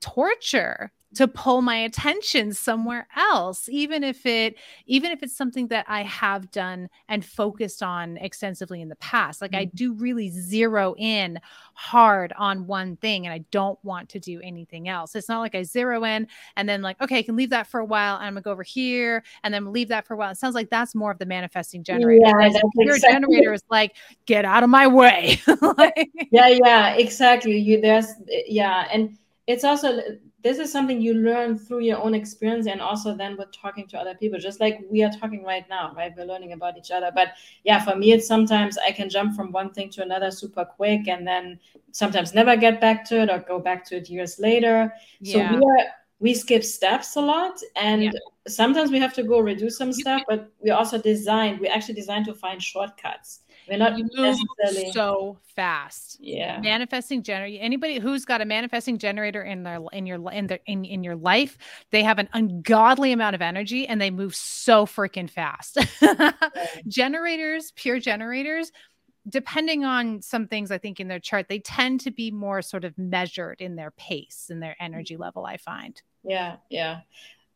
A: torture to pull my attention somewhere else even if it even if it's something that i have done and focused on extensively in the past. Like mm-hmm. i do really zero in hard on one thing and i don't want to do anything else. It's not like i zero in and then like okay i can leave that for a while and i'm gonna go over here and then leave that for a while. It sounds like that's more of the manifesting generator yeah, your exactly. generator is like get out of my way. *laughs*
B: Like, yeah yeah exactly. You there's yeah and it's also this is something you learn through your own experience and also then with talking to other people just like we are talking right now right we're learning about each other but yeah for me it's sometimes i can jump from one thing to another super quick and then sometimes never get back to it or go back to it years later yeah. so we are we skip steps a lot and yeah. sometimes we have to go reduce some stuff but we also designed we actually designed to find shortcuts we're not
A: you move necessarily... so fast.
B: Yeah.
A: Manifesting generator. Anybody who's got a manifesting generator in their in your in their in, in your life, they have an ungodly amount of energy and they move so freaking fast. *laughs* generators, pure generators, depending on some things I think in their chart, they tend to be more sort of measured in their pace and their mm-hmm. energy level, I find.
B: Yeah, yeah.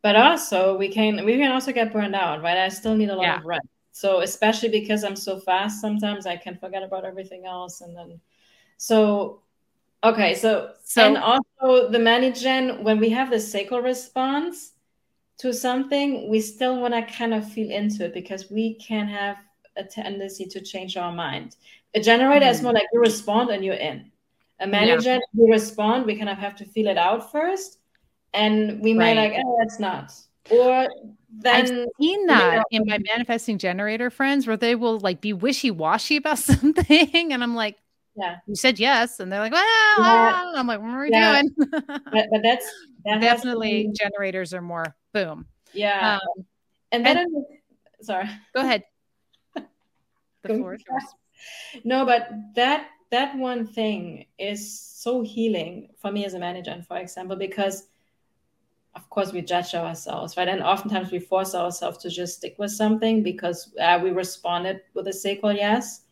B: But also we can we can also get burned out, right? I still need a lot yeah. of rest so especially because i'm so fast sometimes i can forget about everything else and then so okay so, so and also the mani-gen when we have the sacral response to something we still want to kind of feel into it because we can have a tendency to change our mind a generator mm. is more like you respond and you're in a mani-gen yeah. we respond we kind of have to feel it out first and we may right. like oh that's not or then
A: I've seen that in my manifesting generator friends where they will like be wishy-washy about *laughs* something and I'm like
B: yeah.
A: You said yes and they're like well yeah. I'm like what are we yeah. doing? *laughs*
B: But, but, that's *laughs*
A: that definitely generators are more boom.
B: Yeah. Um, and then and, sorry.
A: Go ahead. The floor is yours.
B: No but that that one thing is so healing for me as a mani-gen and for example because of course we judge ourselves right? And oftentimes we force ourselves to just stick with something because uh, we responded with a sacral yes.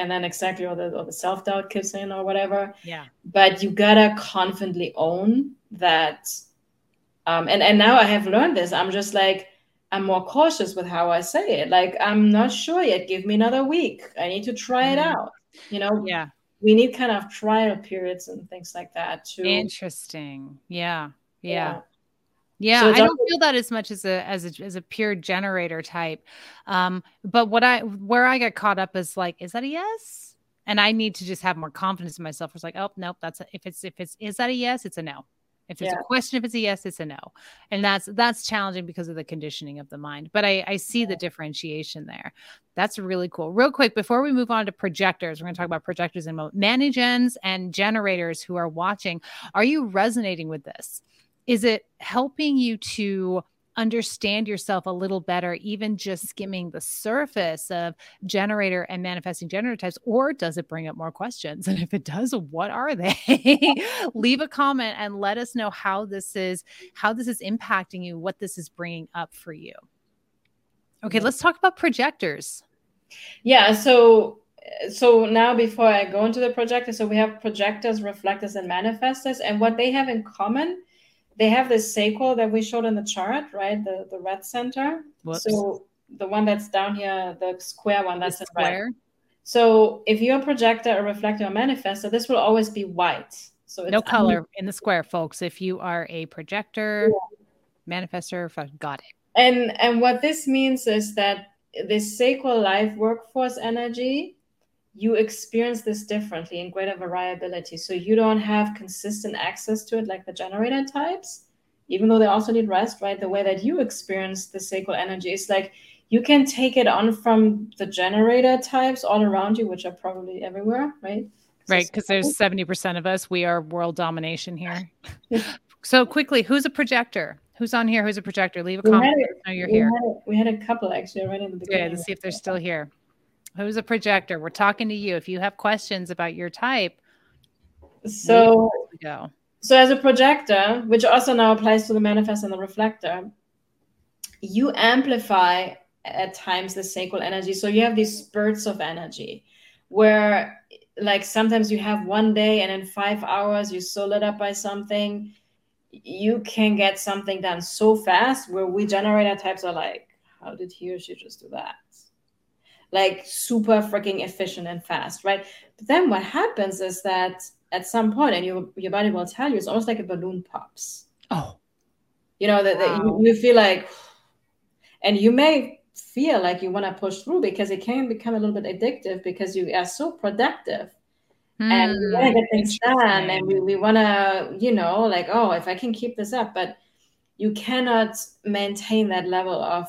B: And then exactly or the, or the self-doubt kicks in or whatever.
A: Yeah.
B: But you gotta confidently own that um, and and now i have learned this. I'm just like i'm more cautious with how i say it. Like i'm not sure yet. Give me another week. I need to try mm-hmm. it out. You know
A: yeah.
B: we need kind of trial periods and things like that too
A: interesting. Yeah. Yeah, yeah. Yeah, so I don't feel that as much as a as a as a pure generator type. Um, but what I where I get caught up is like, is that a yes? And I need to just have more confidence in myself. It's like, oh nope, that's a, if it's if it's is that a yes, it's a no. If it's yeah. a question, if it's a yes, it's a no. And that's that's challenging because of the conditioning of the mind. But I, I see the differentiation there. That's really cool. Real quick, before we move on to projectors, we're going to talk about projectors in a moment. Mani-gens and generators who are watching, are you resonating with this? Is it helping you to understand yourself a little better, even just skimming the surface of generator and manifesting generator types, or does it bring up more questions? *laughs* And if it does, what are they? *laughs* Leave a comment and let us know how this is how this is impacting you, what this is bringing up for you. Okay, let's talk about projectors.
B: Yeah, so so now before I go into the projectors, so we have projectors, reflectors, and manifestors, and what they have in common they have this sacral that we showed in the chart, right? The the red center. Whoops. So the one that's down here, the square one, that's the square. Red. So if you're a projector, a reflector, or manifestor, this will always be white. So
A: no color in the square, folks. If you are a projector, yeah. manifestor, got it.
B: And and what this means is that this sacral life workforce energy you experience this differently in greater variability. So you don't have consistent access to it like the generator types. even though they also need rest, right? The way that you experience the sacral energy is like you can take it on from the generator types all around you, which are probably everywhere, right?
A: Right, because there's 70% of us. We are world domination here. *laughs* so quickly, who's a projector? Who's on here? Who's a projector? Leave a comment.
B: know you're we here. Had a, we had a couple actually right in the beginning.
A: Yeah, let's see if they're still here. Who's a projector? We're talking to you. If you have questions about your type,
B: so go. So as a projector, which also now applies to the manifestor and the reflector, you amplify at times the sacral energy. So you have these spurts of energy where like sometimes you have one day and in five hours you're so lit up by something you can get something done so fast where we generator types are like how did he or she just do that like super freaking efficient and fast right? But then what happens is that at some point and your, your body will tell you it's almost like a balloon pops.
A: Oh.
B: You know that, wow. you, you feel like and you may feel like you want to push through because it can become a little bit addictive because you are so productive. Mm, and we want to get things done and we, we want to you know like oh if i can keep this up but you cannot maintain that level of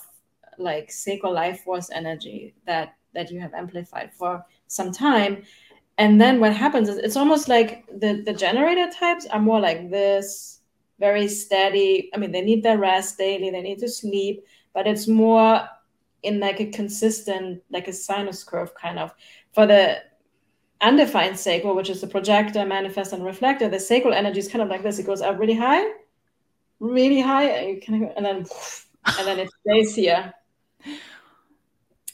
B: like sacral life force energy that that you have amplified for some time and then what happens is it's almost like the the generator types are more like this very steady i mean they need their rest daily they need to sleep but it's more in like a consistent, like a sinus curve kind of. For the undefined sacral, which is the projector, manifestor, and reflector, the sacral energy is kind of like this. It goes up really high, really high, and, you of, and then and then it stays here.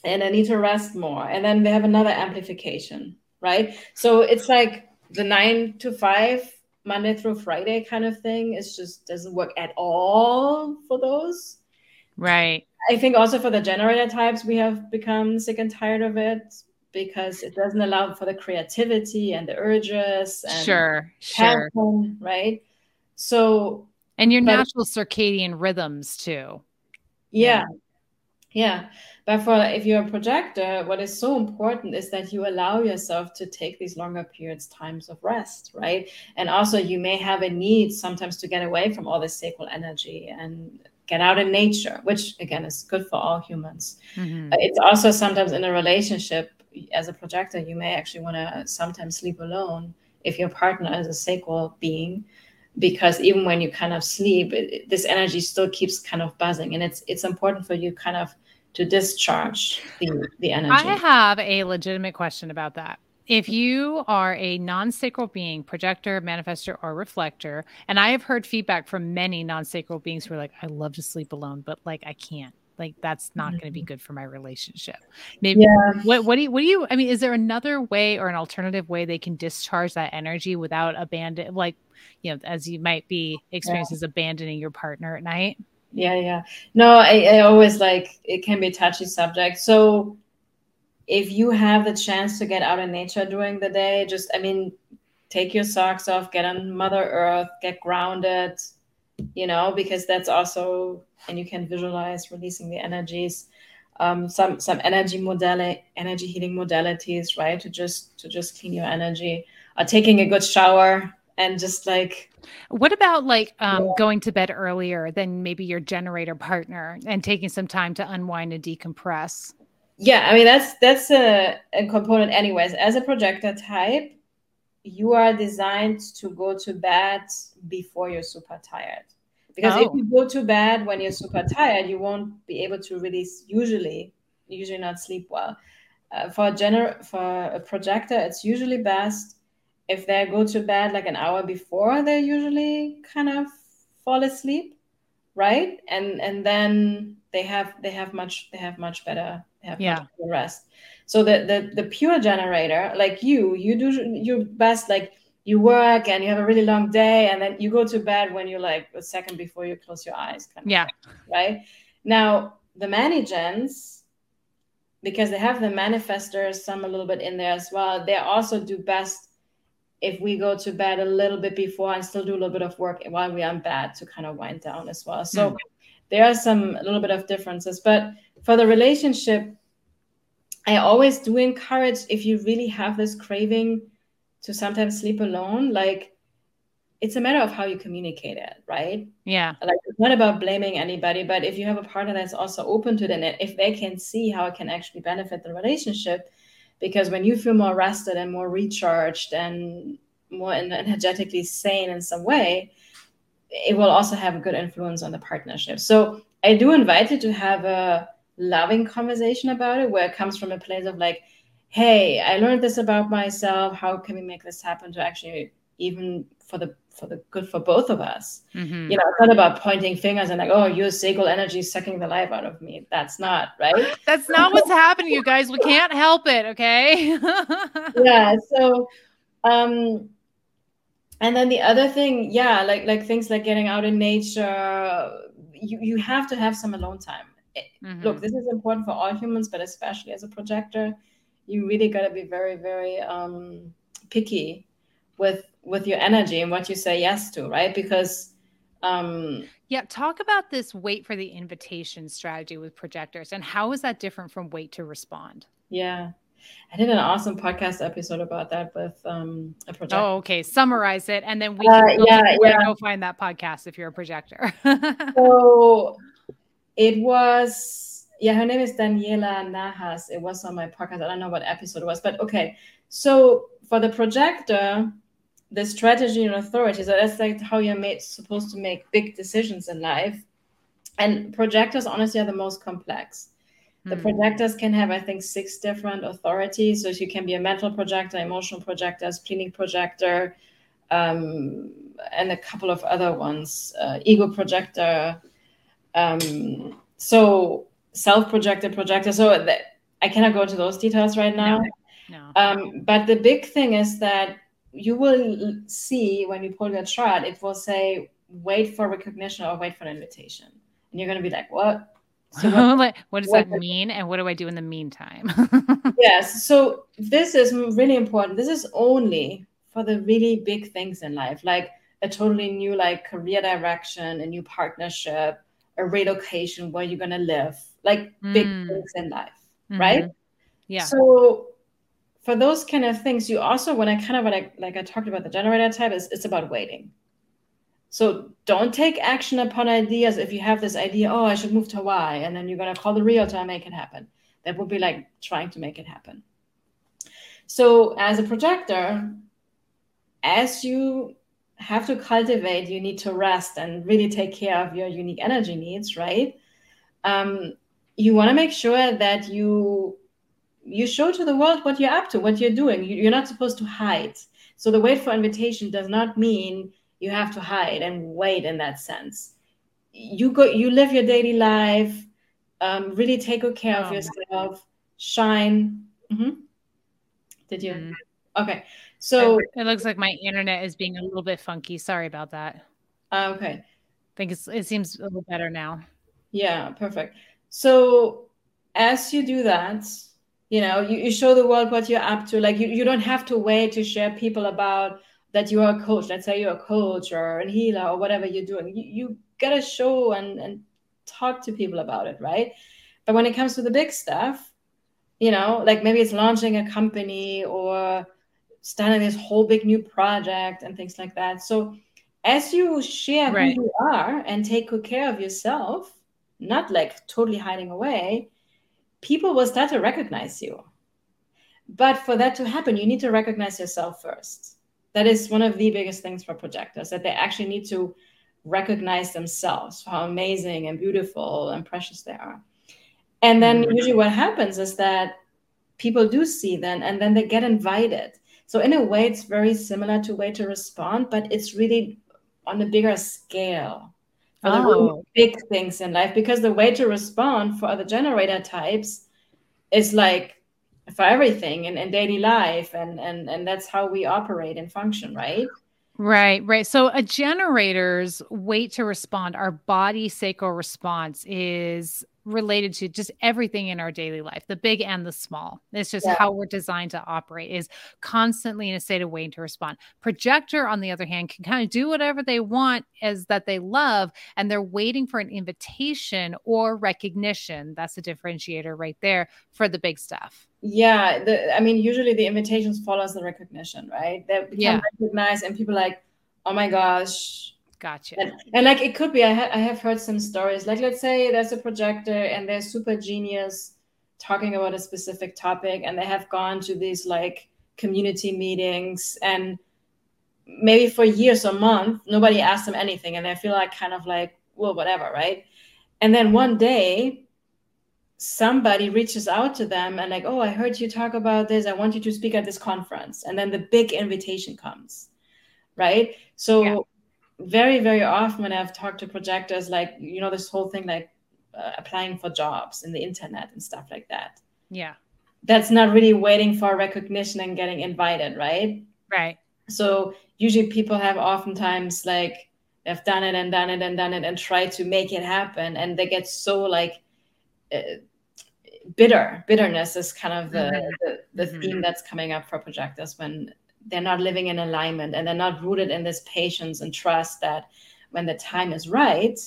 B: And I need to rest more. And then we have another amplification, right? So it's like the nine to five, Monday through Friday kind of thing. It just doesn't work at all for those.
A: Right.
B: I think also for the generator types, we have become sick and tired of it because it doesn't allow for the creativity and the urges and
A: sure, passion, sure.
B: right? So
A: and your but, natural circadian rhythms too.
B: Yeah. Yeah. Yeah, but for if you're a projector, what is so important is that you allow yourself to take these longer periods, times of rest, right? And also you may have a need sometimes to get away from all this sacral energy and get out in nature, which again is good for all humans. Mm-hmm. It's also sometimes in a relationship as a projector, you may actually want to sometimes sleep alone if your partner is a sacral being, because even when you kind of sleep, it, this energy still keeps kind of buzzing, and it's it's important for you kind of to discharge the the energy. I
A: have a legitimate question about that if you are a non sacral being, projector, manifestor, or reflector, and I have heard feedback from many non sacral beings who are like, I love to sleep alone, but like I can't. Like that's not mm-hmm. going to be good for my relationship. Maybe yeah. what what do you what do you I mean, is there another way or an alternative way they can discharge that energy without abandon like, you know, as you might be experiences yeah. abandoning your partner at night?
B: Yeah, yeah. No, I, I always like it can be a touchy subject. So if you have the chance to get out in nature during the day, just, I mean, take your socks off, get on Mother Earth, get grounded, you know, because that's also, and you can visualize releasing the energies. Um, some some energy modality, energy healing modalities, right? To just to just clean your energy, or taking a good shower, and just like
A: what about like um, yeah. going to bed earlier than maybe your generator partner and taking some time to unwind and decompress
B: yeah i mean that's that's a, a component anyways as a projector type you are designed to go to bed before you're super tired because oh. if you go to bed when you're super tired you won't be able to really usually usually not sleep well uh, for a gener- for a projector it's usually best if they go to bed like an hour before they usually kind of fall asleep right and and then they have they have much they have much better have yeah. the rest. So the, the the pure generator, like you, you do your best, like you work and you have a really long day, and then you go to bed when you're like a second before you close your eyes.
A: yeah.
B: Thing, right. Now the manigens, because they have the manifestors, some a little bit in there as well. They also do best if we go to bed a little bit before and still do a little bit of work while we're in bed to kind of wind down as well. So mm. there are some a little bit of differences, but for the relationship, I always do encourage if you really have this craving to sometimes sleep alone, like it's a matter of how you communicate it, right?
A: Yeah.
B: Like it's not about blaming anybody, but if you have a partner that's also open to it, and if they can see how it can actually benefit the relationship, because when you feel more rested and more recharged and more energetically sane in some way, it will also have a good influence on the partnership. So I do invite you to have a loving conversation about it where it comes from a place of like, hey, I learned this about myself. How can we make this happen to actually even for the for the good for both of us? Mm-hmm. You know, it's not about pointing fingers and like, oh, your sacral energy is sucking the life out of me. That's not right. *laughs*
A: That's not what's happening, you guys. We can't help it, okay? *laughs*
B: yeah. So um and then the other thing, yeah, like like things like getting out in nature, you, you have to have some alone time. Mm-hmm. Look, this is important for all humans, but especially as a projector, you really got to be very, very um, picky with with your energy and what you say yes to, right? Because um,
A: yeah, talk about this wait for the invitation strategy with projectors and how is that different from wait to respond?
B: Yeah. I did an awesome podcast episode about that with um, a projector.
A: Oh, okay. Summarize it, and then we can uh, go, yeah, yeah. go find that podcast if you're a projector. *laughs*
B: so it was, yeah, her name is Daniela Nahas. It was on my podcast. I don't know what episode it was, but okay. So for the projector, the strategy and authority, so that's like how you're made, supposed to make big decisions in life. And projectors, honestly, are the most complex the hmm. projectors can have, I think, six different authorities. So you can be a mental projector, emotional projector, splenic projector, um, and a couple of other ones, uh, ego projector. Um, so self-projected projector. So that, I cannot go into those details right now. No. no. Um, but the big thing is that you will see when you pull your chart, it will say wait for recognition or wait for an invitation. And you're going to be like, what?
A: So *laughs* what, what does what that mean? And what do I do in the meantime? *laughs*
B: yes. So this is really important. This is only for the really big things in life, like a totally new like career direction, a new partnership, a relocation where you're gonna live, like mm. big things in life, mm-hmm. right?
A: Yeah.
B: So for those kind of things, you also when I kind of like like I talked about the generator type, is it's about waiting. So don't take action upon ideas if you have this idea, oh, I should move to Hawaii, and then you're to call the realtor and make it happen. That would be like trying to make it happen. So, as a projector, as you have to cultivate, you need to rest and really take care of your unique energy needs, right? Um, you want to make sure that you you show to the world what you're up to, what you're doing. You're not supposed to hide. So the wait for invitation does not mean you have to hide and wait in that sense. You go you live your daily life um, really take good care of oh, yourself shine. Mm-hmm. did you? Mm. okay. So
A: it looks like my internet is being a little bit funky. Sorry about that.
B: Uh, okay. I
A: think it's, it seems a little better now.
B: Yeah perfect. So as you do that you know you, you show the world what you're up to. Like you, you don't have to wait to share people about that you are a coach. Let's say you're a coach or a healer or whatever you're doing. You, you gotta show and, and talk to people about it right? But when it comes to the big stuff you know like maybe it's launching a company or starting this whole big new project and things like that. So as you share right. who you are and take good care of yourself not like totally hiding away people will start to recognize you. But for that to happen you need to recognize yourself first. That is one of the biggest things for projectors that they actually need to recognize themselves how amazing and beautiful and precious they are. And then mm-hmm. usually what happens is that people do see them and then they get invited. So in a way it's very similar to wait to respond but it's really on a bigger scale for oh. the really oh. big things in life because the wait to respond for other generator types is like for everything in, in daily life and and and that's how we operate and function right
A: Right, right. So a generator's wait to respond, our body sacral response is related to just everything in our daily life, the big and the small. It's just yeah. how we're designed to operate is constantly in a state of waiting to respond. Projector, on the other hand, can kind of do whatever they want as that they love, and they're waiting for an invitation or recognition. That's a differentiator right there for the big stuff.
B: Yeah, the, I mean, usually the invitations follows the recognition, right? They become yeah. recognized, and people like, oh my gosh.
A: Gotcha.
B: And, and like it could be, I, ha- I have heard some stories. Like, let's say there's a projector and they're super genius talking about a specific topic, and they have gone to these like community meetings and maybe for years or months, nobody asked them anything. And they feel like kind of like, well, whatever, right? And then one day, somebody reaches out to them and like, oh, I heard you talk about this. I want you to speak at this conference. And then the big invitation comes, right? So yeah. Very, very often when I've talked to projectors, like, you know, this whole thing like uh, applying for jobs in the internet and stuff like that.
A: Yeah.
B: That's not really waiting for recognition and getting invited, right?
A: Right.
B: So usually people have oftentimes like they've done it and done it and done it and tried to make it happen and they get so like uh, bitter bitterness is kind of the mm-hmm. the, the mm-hmm. theme that's coming up for projectors when they're not living in alignment and they're not rooted in this patience and trust that when the time is right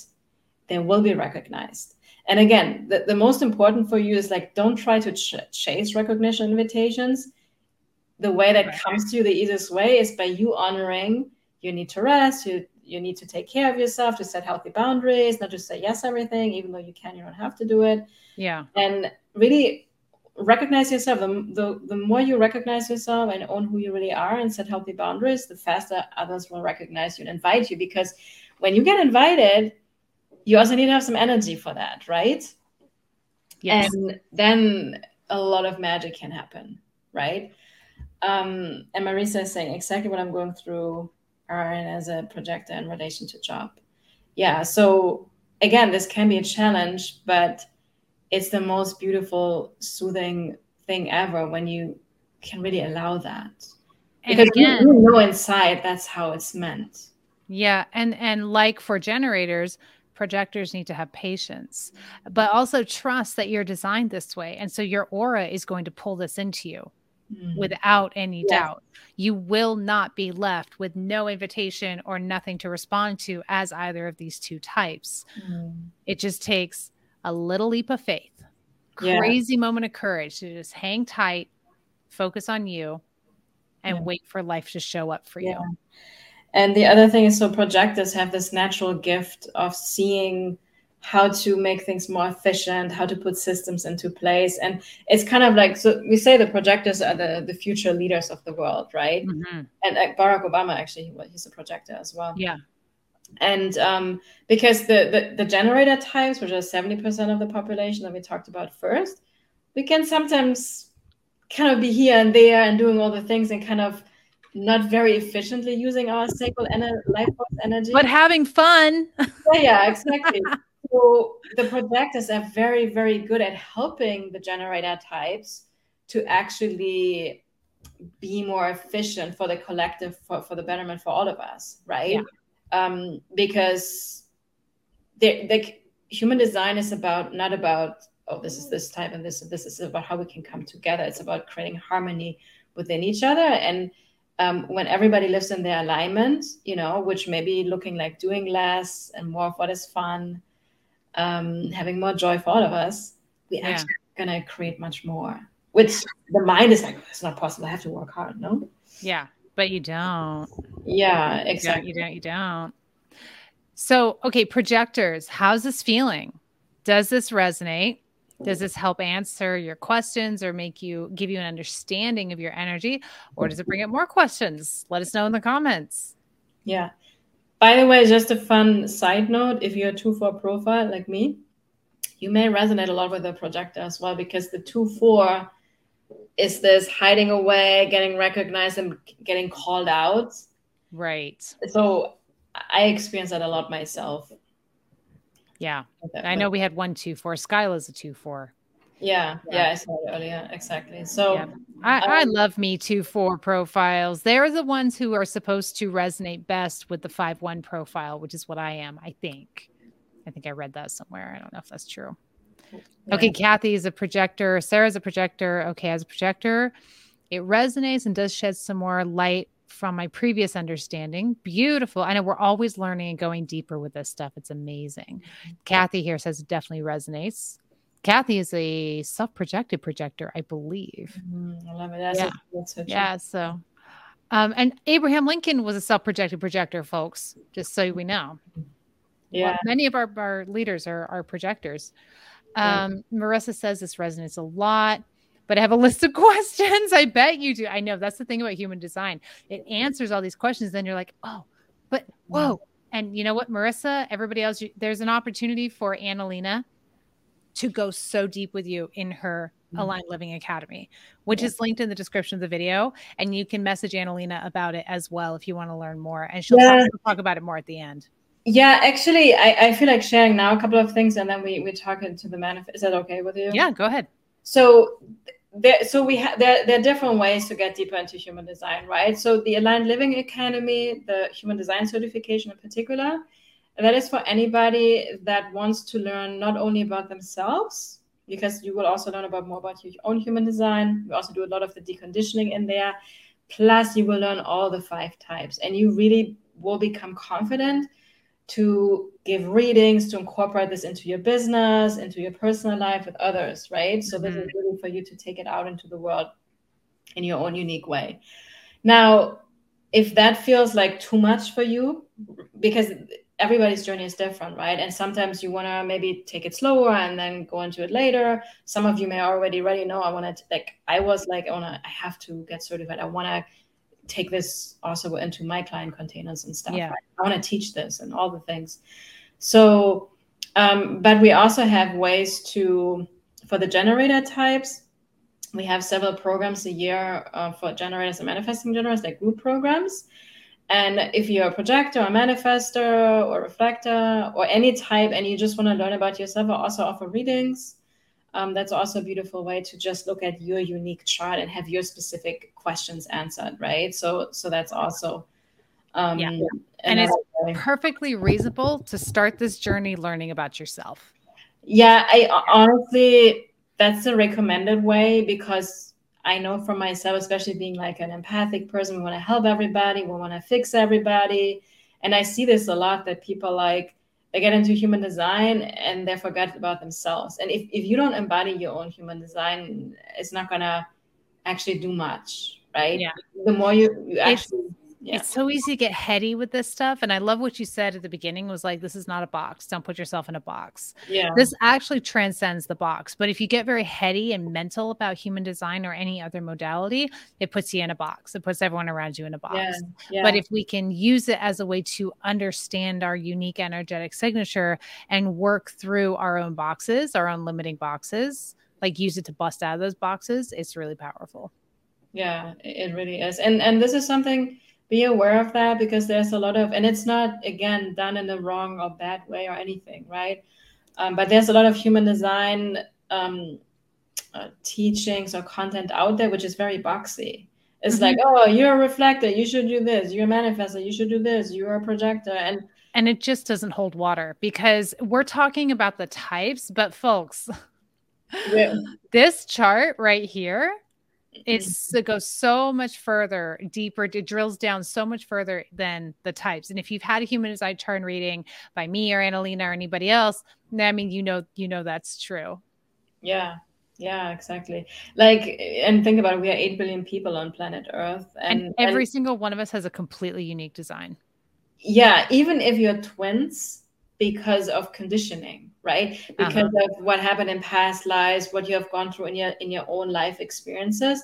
B: they will be recognized. And again the, the most important for you is like don't try to ch- chase recognition invitations. The way that right. comes to you the easiest way is by you honoring you need to rest you you need to take care of yourself to set healthy boundaries not just say yes everything even though you can you don't have to do it.
A: Yeah.
B: And really recognize yourself the, the, the more you recognize yourself and own who you really are and set healthy boundaries the faster others will recognize you and invite you because when you get invited you also need to have some energy for that right yes. and then a lot of magic can happen right um, and Marisa is saying exactly what I'm going through RN as a projector in relation to job. Yeah. So again, this can be a challenge, but it's the most beautiful, soothing thing ever when you can really allow that. And because again, you know inside that's how it's meant.
A: Yeah. And and like for generators, projectors need to have patience, but also trust that you're designed this way. And so your aura is going to pull this into you mm. without any doubt. You will not be left with no invitation or nothing to respond to as either of these two types. Mm. It just takes a little leap of faith, crazy yeah. moment of courage to just hang tight, focus on you, and yeah. wait for life to show up for yeah. you.
B: And the other thing is, so projectors have this natural gift of seeing how to make things more efficient, how to put systems into place. And it's kind of like, so we say the projectors are the, the future leaders of the world, right? Mm-hmm. And uh, Barack Obama, actually, he's a projector as well.
A: Yeah.
B: And um, because the, the, the generator types, which are 70% of the population that we talked about first, we can sometimes kind of be here and there and doing all the things and kind of not very efficiently using our sacral ener- life force energy.
A: But having fun.
B: yeah, yeah, *laughs* exactly. so the projectors are very, very good at helping the generator types to actually be more efficient for the collective, for, for the betterment for all of us, right? Yeah. Um, because the, the human design is about not about oh this is this type and this this is about how we can come together. It's about creating harmony within each other and um, when everybody lives in their alignment, you know, which may be looking like doing less and more of what is fun, um, having more joy for all of us, we're yeah. actually going to create much more. Which the mind is like, it's not possible. I have to work hard. No.
A: Yeah, but you don't.
B: Yeah, exactly.
A: You don't. You don't. You don't. So, okay, projectors. How's this feeling? Does this resonate? Does this help answer your questions or make you give you an understanding of your energy, or does it bring up more questions? Let us know in the comments.
B: Yeah. By the way, just a fun side note if you're a 2 4 profile like me, you may resonate a lot with the projector as well because the 2 4 is this hiding away, getting recognized, and getting called out.
A: Right.
B: So I experience that a lot myself.
A: Yeah. I know we had one, two, four. Skyla's a two, four.
B: Yeah, yeah, I saw it earlier. Exactly. So yeah.
A: I, um, I love me two four profiles. They're the ones who are supposed to resonate best with the five one profile, which is what I am, I think. I think I read that somewhere. I don't know if that's true. Yeah. Okay, Kathy is a projector. Sarah's a projector. Okay, as a projector, it resonates and does shed some more light from my previous understanding. Beautiful. I know we're always learning and going deeper with this stuff. It's amazing. Mm-hmm. Kathy here says it definitely resonates. Kathy is a self-projected projector, I believe.
B: Mm, I love it. That's
A: yeah. A, so yeah. So Um, and Abraham Lincoln was a self-projected projector, folks, just so we know.
B: Yeah.
A: Well, many of our, our leaders are, are projectors. Um, yeah. Marissa says this resonates a lot, but I have a *laughs* list of questions. I bet you do. I know that's the thing about human design. It answers all these questions. Then you're like, oh, but whoa. And you know what, Marissa, everybody else, there's an opportunity for Analena to go so deep with you in her mm-hmm. Aligned Living Academy, which yeah. is linked in the description of the video. And you can message Analena about it as well if you want to learn more. And she'll yeah. talk, talk, about it more at the end.
B: Yeah, actually, I, I feel like sharing now a couple of things and then we, we talk into the manifest. Is that okay with you?
A: Yeah, go ahead.
B: So there, so we have there, there are different ways to get deeper into human design, right? So the Aligned Living Academy, the human design certification in particular, that is for anybody that wants to learn not only about themselves, because you will also learn about more about your own human design. We also do a lot of the deconditioning in there. Plus, you will learn all the five types, and you really will become confident to give readings, to incorporate this into your business, into your personal life with others, right? So, mm-hmm. this is mm-hmm. really for you to take it out into the world in your own unique way. Now, if that feels like too much for you, because everybody's journey is different, right? And sometimes you want to maybe take it slower and then go into it later. Some of you may already ready know I want to like I was like I want to I have to get certified. I want to take this also into my client containers and stuff.
A: Yeah.
B: I want to teach this and all the things. So, um, but we also have ways to for the generator types. We have several programs a year uh, for generators and manifesting generators, like group programs and if you're a projector, a manifestor, or reflector, or any type, and you just want to learn about yourself, I also offer readings. Um, that's also a beautiful way to just look at your unique chart and have your specific questions answered, right? So, so that's also um,
A: yeah. And it's way. perfectly reasonable to start this journey learning about yourself.
B: Yeah, I honestly, that's the recommended way because I know for myself, especially being like an empathic person, we want to help everybody, we want to fix everybody. And I see this a lot that people like they get into human design and they forget about themselves. And if, if you don't embody your own human design, it's not gonna actually do much, right?
A: Yeah.
B: The more you, you actually
A: yeah. it's so easy to get heady with this stuff and i love what you said at the beginning was like this is not a box don't put yourself in a box
B: yeah
A: this actually transcends the box but if you get very heady and mental about human design or any other modality it puts you in a box it puts everyone around you in a box yeah. Yeah. but if we can use it as a way to understand our unique energetic signature and work through our own boxes our own limiting boxes like use it to bust out of those boxes it's really powerful
B: yeah it really is and and this is something be aware of that because there's a lot of and it's not again done in a wrong or bad way or anything right um, but there's a lot of human design um, uh, teachings or content out there which is very boxy it's mm-hmm. like oh you're a reflector you should do this you're a manifestor you should do this you're a projector and
A: and it just doesn't hold water because we're talking about the types but folks yeah. *laughs* this chart right here it's mm-hmm. it goes so much further deeper it drills down so much further than the types and if you've had a human design chart reading by me or analena or anybody else i mean you know you know that's true.
B: Yeah yeah exactly. Like and think about it we are 8 billion people on planet earth
A: and, and every and, single one of us has a completely unique design.
B: Yeah even if you're twins because of conditioning right? Uh-huh. because uh-huh. of what happened in past lives what you have gone through in your in your own life experiences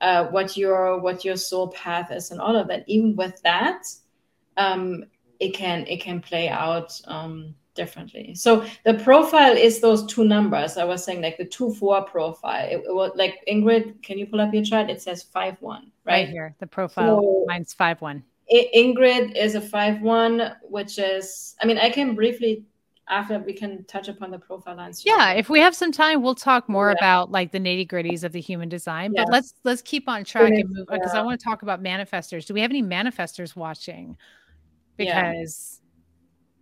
B: uh, what your what your soul path is and all of that. Even with that um, it can it can play out um, differently. So the profile is those two numbers. I was saying like the two four profile. It, it was like ingrid can you pull up your chart? It says five one right, right
A: here. The profile so, mine's five one.
B: Ingrid is a 5 1, which is, I mean, I can briefly, after we can touch upon the profile lines.
A: Yeah, if we have some time, we'll talk more yeah. about like the nitty gritties of the human design. But let's let's keep on track and move because yeah. I want to talk about manifestors. Do we have any manifestors watching? Because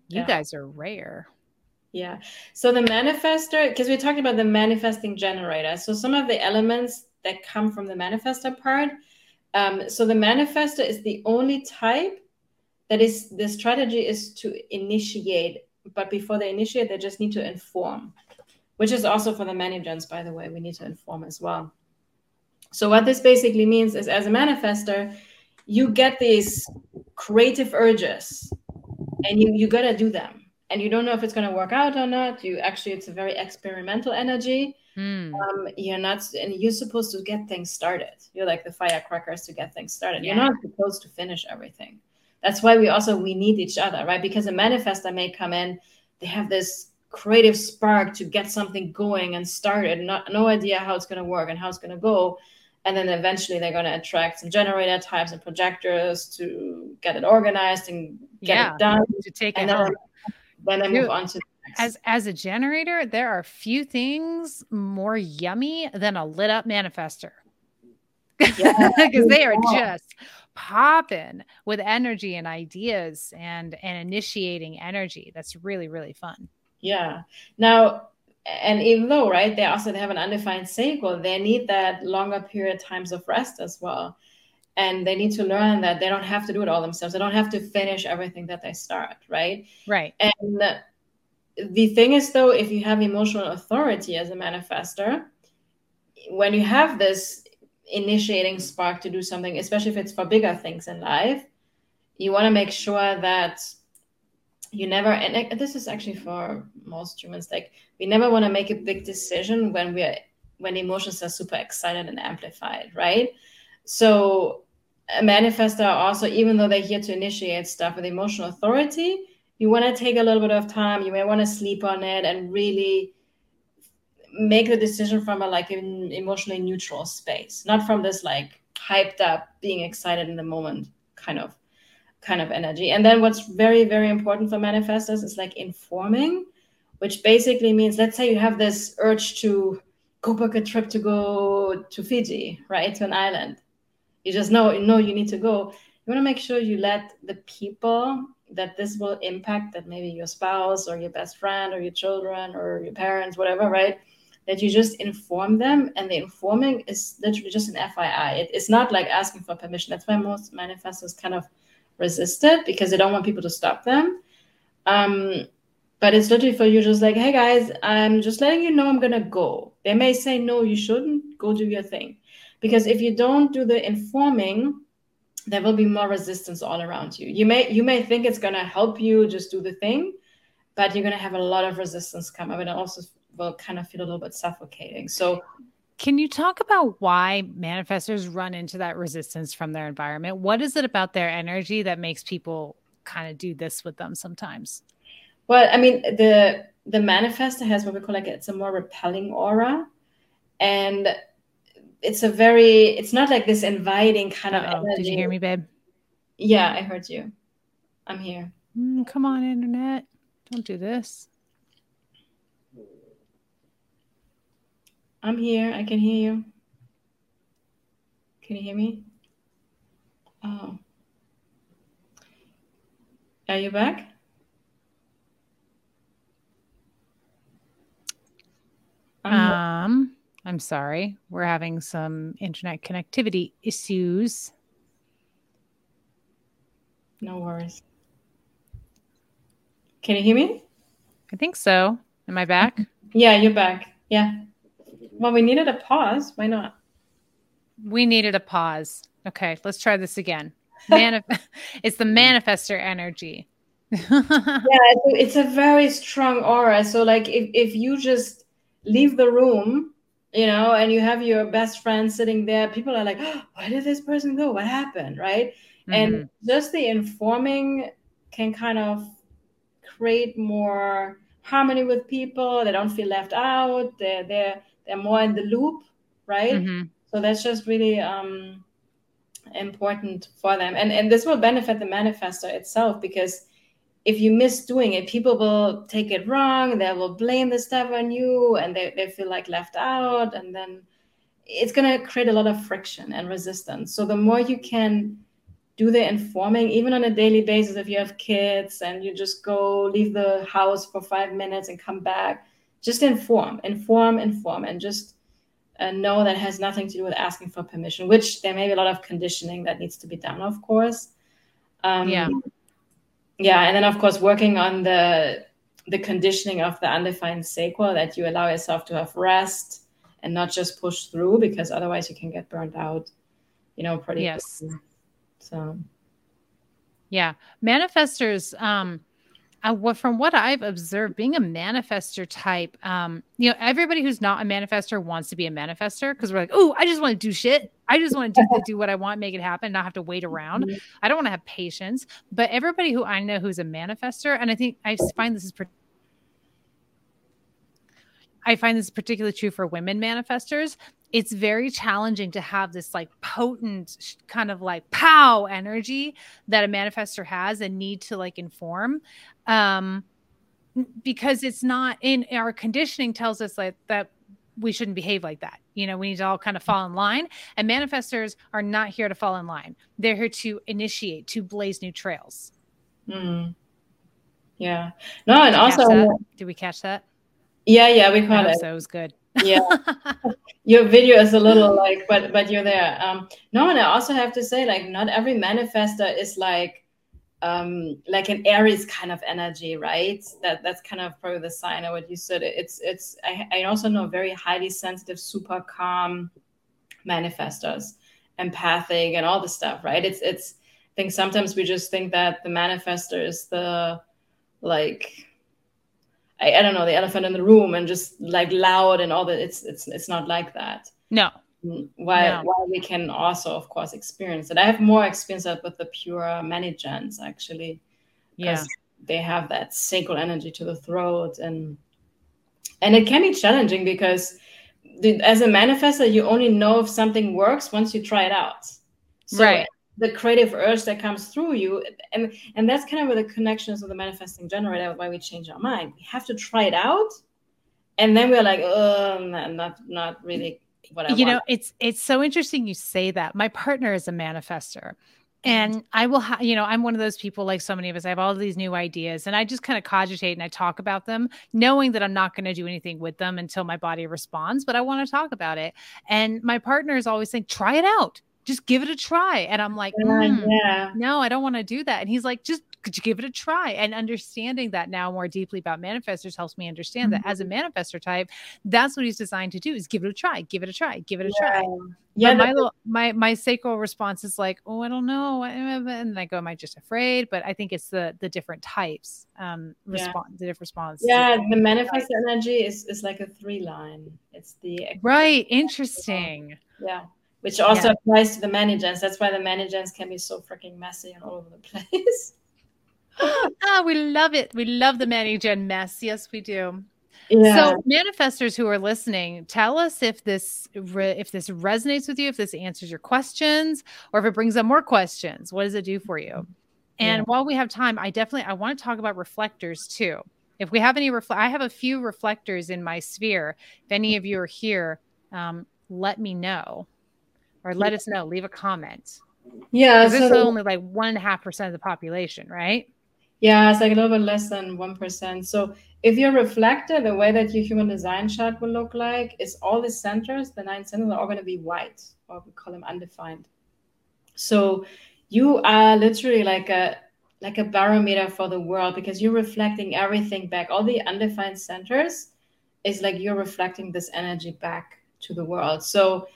A: yeah. you guys are rare.
B: Yeah. So the manifestor, because we talked about the manifesting generator. So some of the elements that come from the manifestor part um, so the manifestor is the only type that is the strategy is to initiate, but before they initiate, they just need to inform, which is also for the mani-gens, by the way, we need to inform as well. So what this basically means is as a manifestor, you get these creative urges and you, you got to do them and you don't know if it's going to work out or not you actually it's a very experimental energy mm. um, you're not and you're supposed to get things started you're like the firecrackers to get things started yeah. you're not supposed to finish everything that's why we also we need each other right? Because a manifestor may come in they have this creative spark to get something going and started not no idea how it's going to work and how it's going to go. And then eventually they're going to attract some generator types and projectors to get it organized and get yeah, it done.
A: to take
B: and
A: it
B: then, then they move on to
A: as as a generator there are few things more yummy than a lit up manifestor because yeah, *laughs* they are just popping with energy and ideas and and initiating energy. That's really really fun.
B: Yeah. Now and even though right they also have an undefined sacral they need that longer period times of rest as well. And they need to learn that they don't have to do it all themselves. They don't have to finish everything that they start right?
A: Right.
B: And the thing is though if you have emotional authority as a manifestor when you have this initiating spark to do something especially if it's for bigger things in life you want to make sure that you never and this is actually for most humans like we never want to make a big decision when we're when emotions are super excited and amplified right? So a manifestor also even though they're here to initiate stuff with emotional authority you want to take a little bit of time you may want to sleep on it and really make the decision from a like an emotionally neutral space not from this like hyped up being excited in the moment kind of kind of energy. And then what's very, very important for manifestors is like informing, which basically means let's say you have this urge to go book a trip to go to Fiji, right? To an island. You just know, you know you need to go. You want to make sure you let the people that this will impact, that maybe your spouse or your best friend or your children or your parents, whatever, right? That you just inform them, and the informing is literally just an FYI. It, it's not like asking for permission. That's why most manifestors kind of resist it because they don't want people to stop them. Um, but it's literally for you just like, hey guys, I'm just letting you know I'm gonna go. They may say no, you shouldn't go do your thing, because if you don't do the informing, there will be more resistance all around you. You may you may think it's gonna help you just do the thing, but you're gonna have a lot of resistance come up, and also will kind of feel a little bit suffocating. So
A: can you talk about why manifestors run into that resistance from their environment? What is it about their energy that makes people kind of do this with them sometimes?
B: Well, I mean, the the manifestor has what we call like it's a more repelling aura, and it's a very it's not like this inviting kind Uh-oh. of energy.
A: Did you hear me, babe?
B: Yeah, I heard you. I'm here.
A: Mm, come on, internet. Don't do this.
B: I'm here. I can hear you. Can you hear me? Oh. Are you back?
A: um, I'm sorry. We're having some internet connectivity issues.
B: No worries. Can you hear me?
A: I think so. Am I back?
B: Yeah, you're back. Yeah. Well, we needed a pause. Why not?
A: We needed a pause. Okay, let's try this again. Manif- *laughs* it's the manifestor energy. *laughs*
B: yeah, it's a very strong aura. So, like, if, if you just leave the room, you know, and you have your best friend sitting there, people are like, oh, why did this person go? What happened? Right. Mm-hmm. And just the informing can kind of create more harmony with people. They don't feel left out. They're, they're, they're more in the loop, right? Mm-hmm. So that's just really um, important for them, and and this will benefit the manifestor itself because if you miss doing it, people will take it wrong. They will blame the stuff on you, and they, they feel like left out, and then it's going to create a lot of friction and resistance. So the more you can do the informing, even on a daily basis, if you have kids and you just go leave the house for five minutes and come back, just inform, inform, inform, and just uh, know that has nothing to do with asking for permission, which there may be a lot of conditioning that needs to be done, of course.
A: Um, yeah.
B: Yeah. And then, of course, working on the the conditioning of the undefined sacral that you allow yourself to have rest and not just push through because otherwise you can get burned out, you know, pretty
A: yes.
B: So,
A: yeah, manifestors. Um, uh, what from what I've observed, being a manifestor type, um, you know, everybody who's not a manifestor wants to be a manifestor because we're like, oh, I just want to do shit. I just want to do, *laughs* do what I want, make it happen, not have to wait around. Mm-hmm. I don't want to have patience. But everybody who I know who's a manifestor, and I think I find this is. I find this particularly true for women manifestors it's very challenging to have this like potent kind of like pow energy that a manifestor has and need to like inform um because it's not in our conditioning tells us like that we shouldn't behave like that. You know we need to all kind of fall in line and manifestors are not here to fall in line. They're here to initiate to blaze new trails.
B: Mm. yeah. No and also
A: did we catch that?
B: Yeah yeah we caught it.
A: so it was good.
B: Yeah. *laughs* Your video is a little like but but you're there. Um no and i also have to say like not every manifestor is like um like an aries kind of energy right? That that's kind of probably the sign of what you said. It's it's i, I also know very highly sensitive super calm manifestors empathic and all the stuff right? It's it's i think sometimes we just think that the manifestor is the like I, I don't know the elephant in the room and just like loud and all that. It's it's it's not like that.
A: No
B: while, no. while we can also of course experience it. I have more experience with the pure gens actually
A: yeah.
B: they have that sacral energy to the throat and and it can be challenging because the, as a manifestor you only know if something works once you try it out.
A: So right.
B: the creative urge that comes through you and and that's kind of where the connections of the manifesting generator why we change our mind. We have to try it out and then we're like oh not not really what I
A: you
B: want.
A: know it's it's so interesting you say that my partner is a manifestor and I will, ha- you know, I'm one of those people like so many of us. I have all these new ideas and I just kind of cogitate and I talk about them, knowing that I'm not going to do anything with them until my body responds, but I want to talk about it. And my partner is always saying, try it out just give it a try. And I'm like, mm, yeah. no, I don't want to do that. And he's like, just could you give it a try? And understanding that now more deeply about manifestors helps me understand mm-hmm. that as a mm-hmm. manifestor type, that's what he's designed to do is give it a try, give it a try, give it a yeah. try. Yeah, my little, my my sacral response is like, oh, I don't know, and I go, am I just afraid? But I think it's the the different types, um, respond yeah. the different response.
B: Yeah, the manifest energy is is like a three line. It's the
A: right, interesting.
B: Yeah which also yeah. applies to the mani-gens. That's why the mani-gens can be so freaking messy and all over the *laughs* place. *laughs*
A: ah, we love it. We love the mani-gen mess. Yes, we do. Yeah. So, manifestors who are listening, tell us if this re- if this resonates with you, if this answers your questions, or if it brings up more questions. What does it do for you? And yeah. while we have time, I definitely I want to talk about reflectors too. If we have any reflect, I have a few reflectors in my sphere. If any of you are here, um, let me know or let us know. Leave a comment.
B: Yeah,
A: so this is only like one and a half percent of the population, right?
B: Yeah, it's like a little bit less than one percent. So if you're reflector, the way that your human design chart will look like is all the centers, the nine centers are all going to be white, or we call them undefined. So you are literally like a like a barometer for the world because you're reflecting everything back. All the undefined centers is like you're reflecting this energy back to the world. So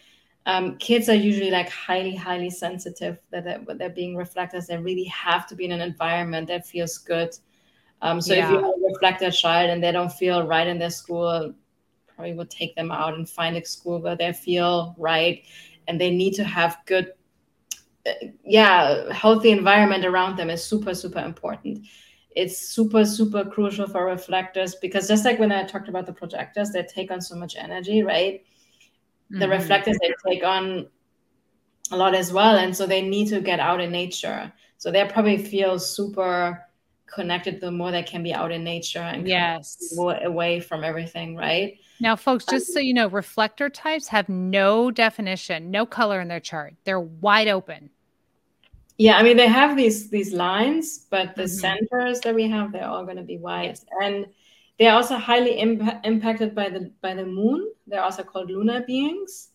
B: um, kids are usually like highly highly sensitive. That they're, they're, being reflectors they really have to be in an environment that feels good. Um, so yeah. if you have a reflector child and they don't feel right in their school probably would take them out and find a school where they feel right and they need to have good uh, yeah healthy environment around them is super super important. It's super super crucial for reflectors because just like when i talked about the projectors they take on so much energy right the mm-hmm. reflectors they take on a lot as well and so they need to get out in nature so they probably feel super connected the more they can be out in nature and
A: yes
B: away from everything right
A: now folks just so you know reflector types have no definition no color in their chart they're wide open
B: yeah i mean they have these these lines but the mm-hmm. centers that we have they're all going to be white yes. and they're also highly imp- impacted by the by the moon. They're also called lunar beings.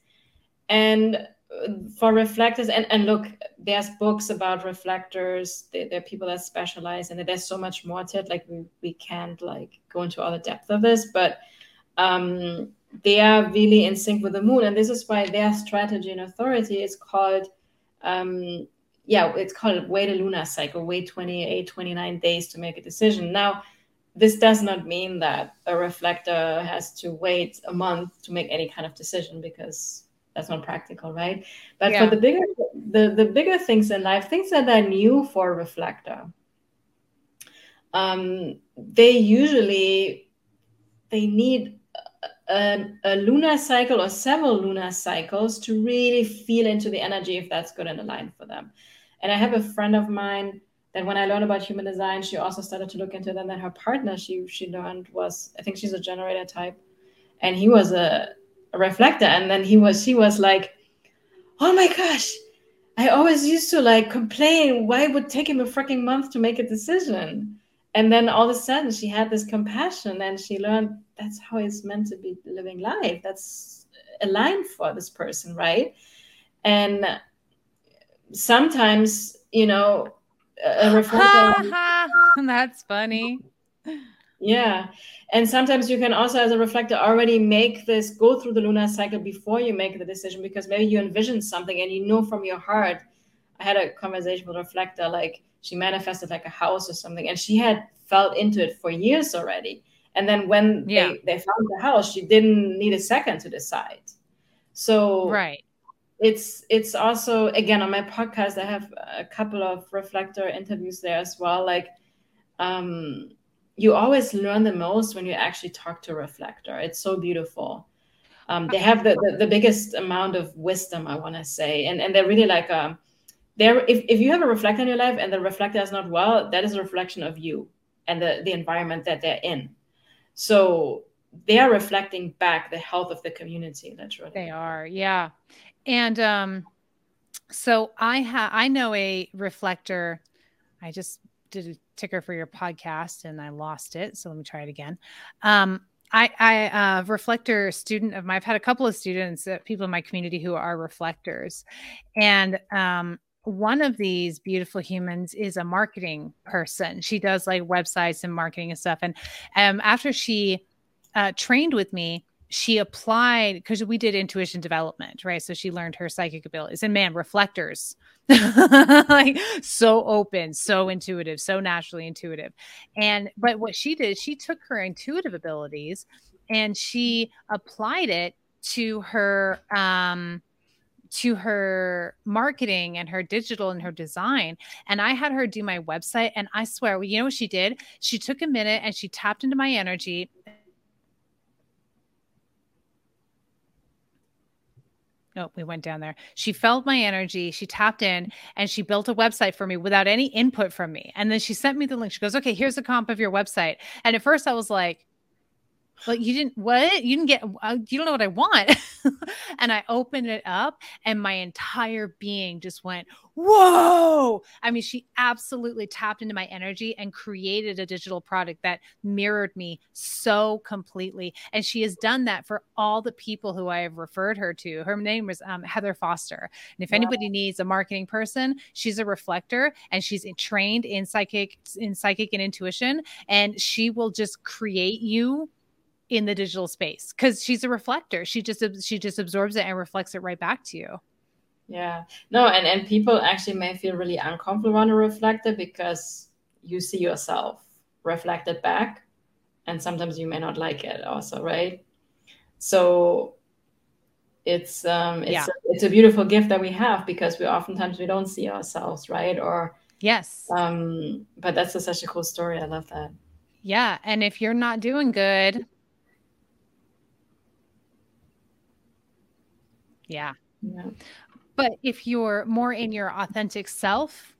B: And uh, for reflectors, and, and look, there's books about reflectors. There, there, are people that specialize in it. There's so much more to it. Like we, we can't like go into all the depth of this, but um, they are really in sync with the moon. And this is why their strategy and authority is called um, yeah, it's called wait a lunar cycle, wait 28, 29 days to make a decision. Now, this does not mean that a reflector has to wait a month to make any kind of decision because that's not practical, right? But yeah. for the bigger the, the bigger things in life, things that are new for a reflector, um, they usually they need a, a, lunar cycle or several lunar cycles to really feel into the energy if that's good and aligned for them. And I have a friend of mine that when I learned about human design, she also started to look into them. That her partner she she learned was I think she's a generator type, and he was a, a reflector. And then he was she was like, oh my gosh, I always used to like complain why it would take him a freaking month to make a decision. And then all of a sudden she had this compassion and she learned that's how it's meant to be living life. That's aligned for this person, right? And sometimes, you know, a reflector. *laughs*
A: that's funny.
B: Yeah. And sometimes you can also, as a reflector, already make this go through the lunar cycle before you make the decision because maybe you envision something and you know from your heart. I had a conversation with a reflector, like she manifested like a house or something, and she had felt into it for years already. And then when yeah. they, they found the house, she didn't need a second to decide. So
A: right
B: it's it's also again on my podcast i have a couple of reflector interviews there as well like um you always learn the most when you actually talk to a reflector. It's so beautiful. Um, they have the, the, the biggest amount of wisdom i want to say and and they're really like um they're if, if you have a reflector in your life and the reflector is not well that is a reflection of you and the the environment that they're in. So they are reflecting back the health of the community literally.
A: They are yeah and um, so I have I know a reflector. I just did a ticker for your podcast and I lost it. So let me try it again. Um, I, I uh, reflector student of mine. I've had a couple of students, uh, people in my community who are reflectors, and um, one of these beautiful humans is a marketing person. She does like websites and marketing and stuff. And um, after she uh, trained with me, she applied because we did intuition development, right? So she learned her psychic abilities. And man, reflectors, *laughs* like so open, so intuitive, so naturally intuitive. And but what she did, she took her intuitive abilities and she applied it to her um to her marketing and her digital and her design. And I had her do my website. And I swear, you know what she did? She took a minute and she tapped into my energy Nope, we went down there. She felt my energy. She tapped in and she built a website for me without any input from me. And then she sent me the link. She goes, Okay, here's a comp of your website. And at first I was like, like you didn't what? You didn't get uh, you don't know what i want. *laughs* And i opened it up and my entire being just went whoa! I mean she absolutely tapped into my energy and created a digital product that mirrored me so completely. And she has done that for all the people who i have referred her to. Her name was um, heather foster. And if wow. anybody needs a marketing person she's a reflector and she's trained in psychic in psychic and intuition. And she will just create you in the digital space because she's a reflector. She just she just absorbs it and reflects it right back to you.
B: Yeah. No, and and people actually may feel really uncomfortable on a reflector because you see yourself reflected back, and sometimes you may not like it also, right? So it's um it's yeah. a, it's a beautiful gift that we have because we oftentimes we don't see ourselves, right? Or
A: yes.
B: Um, but that's a, such a cool story. I love that.
A: Yeah, and if you're not doing good, Yeah. Yeah. But if you're more in your authentic self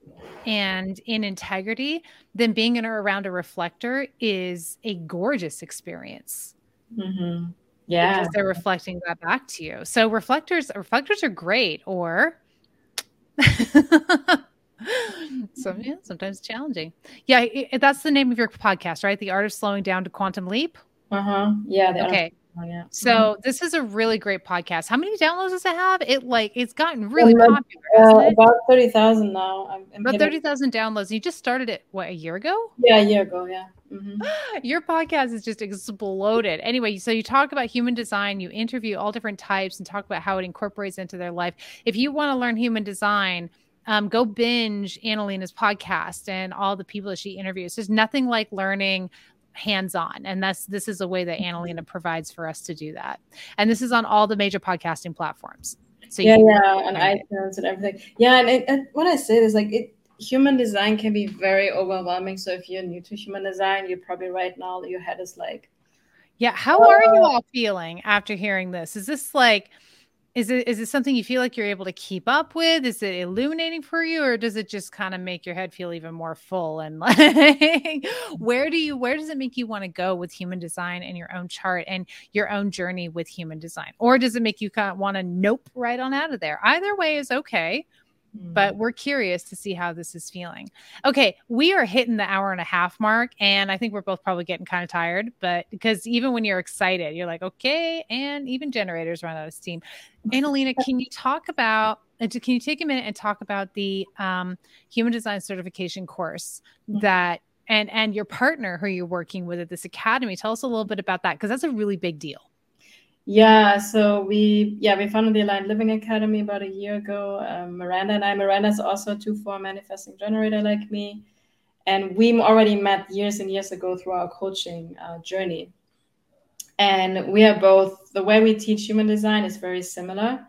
A: and in integrity, then being in or around a reflector is a gorgeous experience.
B: Mm-hmm. Yeah.
A: Because they're reflecting that back to you. So reflectors, reflectors are great, or *laughs* so yeah, sometimes challenging. Yeah, it, that's the name of your podcast, right? The art of slowing down to quantum leap.
B: Uh huh. Yeah.
A: Okay. Oh, yeah. So mm-hmm. this is a really great podcast. How many downloads does it have? It like it's gotten really popular.
B: Uh, about thirty thousand now. I'm,
A: I'm about thirty thousand downloads. You just started it what a year ago?
B: Yeah, a year ago. Yeah.
A: Mm-hmm. *gasps* Your podcast is just exploded. Anyway, so you talk about human design. You interview all different types and talk about how it incorporates into their life. If you want to learn human design, um, go binge Analena's podcast and all the people that she interviews. There's nothing like learning hands-on. And that's this is a way that mm-hmm. analena provides for us to do that. And this is on all the major podcasting platforms.
B: So yeah yeah and itunes and everything. Yeah and, it, and what i say is like it human design can be very overwhelming. So if you're new to human design you're probably right now your head is like
A: yeah how oh, are you uh all feeling after hearing this? Is this like is it is it something you feel like you're able to keep up with? Is it illuminating for you, or does it just kind of make your head feel even more full? And *laughs* like, where do you where does it make you want to go with human design and your own chart and your own journey with human design, or does it make you kind of want to nope right on out of there? Either way is okay but mm. we're curious to see how this is feeling. Okay, we are hitting the hour and a half mark, and I think we're both probably getting kind of tired, but because even when you're excited, you're like, okay, and even generators run out of steam. Analena, *laughs* can you talk about? Uh, can you take a minute and talk about the um, human design certification course mm-hmm. that and and your partner who you're working with at this academy? Tell us a little bit about that because that's a really big deal.
B: Yeah, so we yeah we founded the Aligned Living Academy about a year ago. Um, Miranda and I. Miranda's also a two four manifesting generator like me, and we already met years and years ago through our coaching uh, journey. And we are both the way we teach human design is very similar.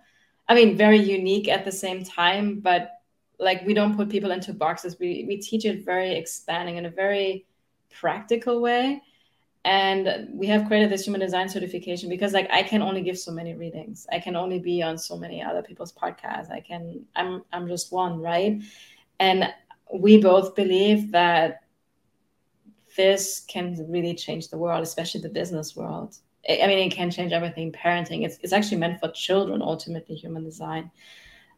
B: I mean, very unique at the same time, but like we don't put people into boxes. We we teach it very expanding in a very practical way and we have created this human design certification because like i can only give so many readings. I can only be on so many other people's podcasts. I can i'm i'm just one right? And we both believe that this can really change the world especially the business world. I mean it can change everything parenting. It's, it's actually meant for children ultimately human design.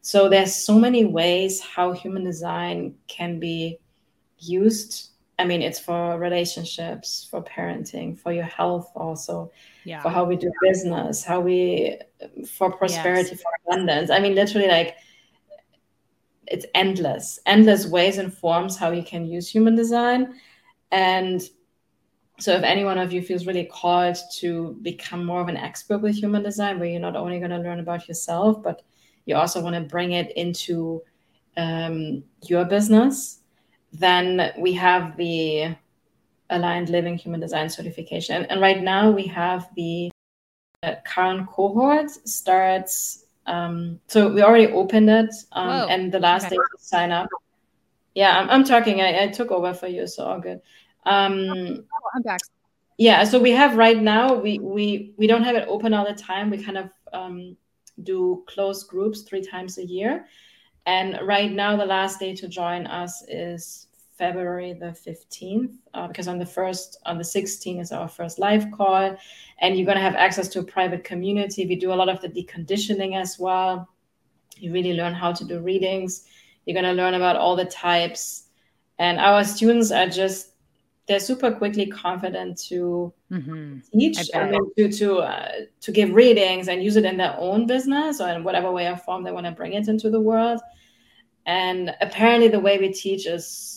B: So there's so many ways how human design can be used I mean, it's for relationships, for parenting, for your health, also, yeah. for how we do business, how we, for prosperity, yes. for abundance. I mean, literally, like, it's endless, endless ways and forms how you can use human design. And so, if any one of you feels really called to become more of an expert with human design, where you're not only going to learn about yourself, but you also want to bring it into um, your business then we have the aligned living human design certification. And, right now we have the uh, current cohort starts um, so we already opened it um, and the last okay. day to sign up. Yeah i'm, I'm talking I, I, took over for you so all good. Um,
A: oh, i'm back.
B: yeah so we have right now we we we don't have it open all the time. We kind of um, do closed groups three times a year. And right now, the last day to join us is February the 15th, uh, because on the first, on the 16th is our first live call. And you're going to have access to a private community. We do a lot of the deconditioning as well. You really learn how to do readings. You're going to learn about all the types. And our students are just they're super quickly confident to mm-hmm. teach I mean, to to uh, to give readings and use it in their own business or in whatever way or form they want to bring it into the world. And apparently, the way we teach is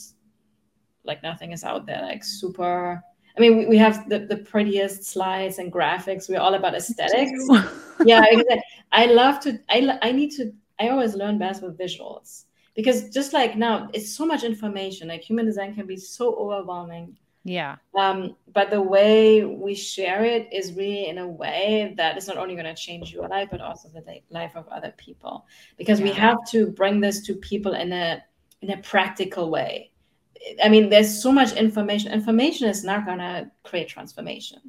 B: like nothing is out there, like super. I mean, we, we have the, the prettiest slides and graphics. We're all about aesthetics. *laughs* yeah, I love to. I I need to. I always learn best with visuals because just like now, it's so much information. Like human design can be so overwhelming.
A: Yeah.
B: Um, but the way we share it is really in a way that is not only going to change your life, but also the life of other people. Because yeah. we have to bring this to people in a in a practical way. I mean, there's so much information. Information is not going to create transformation.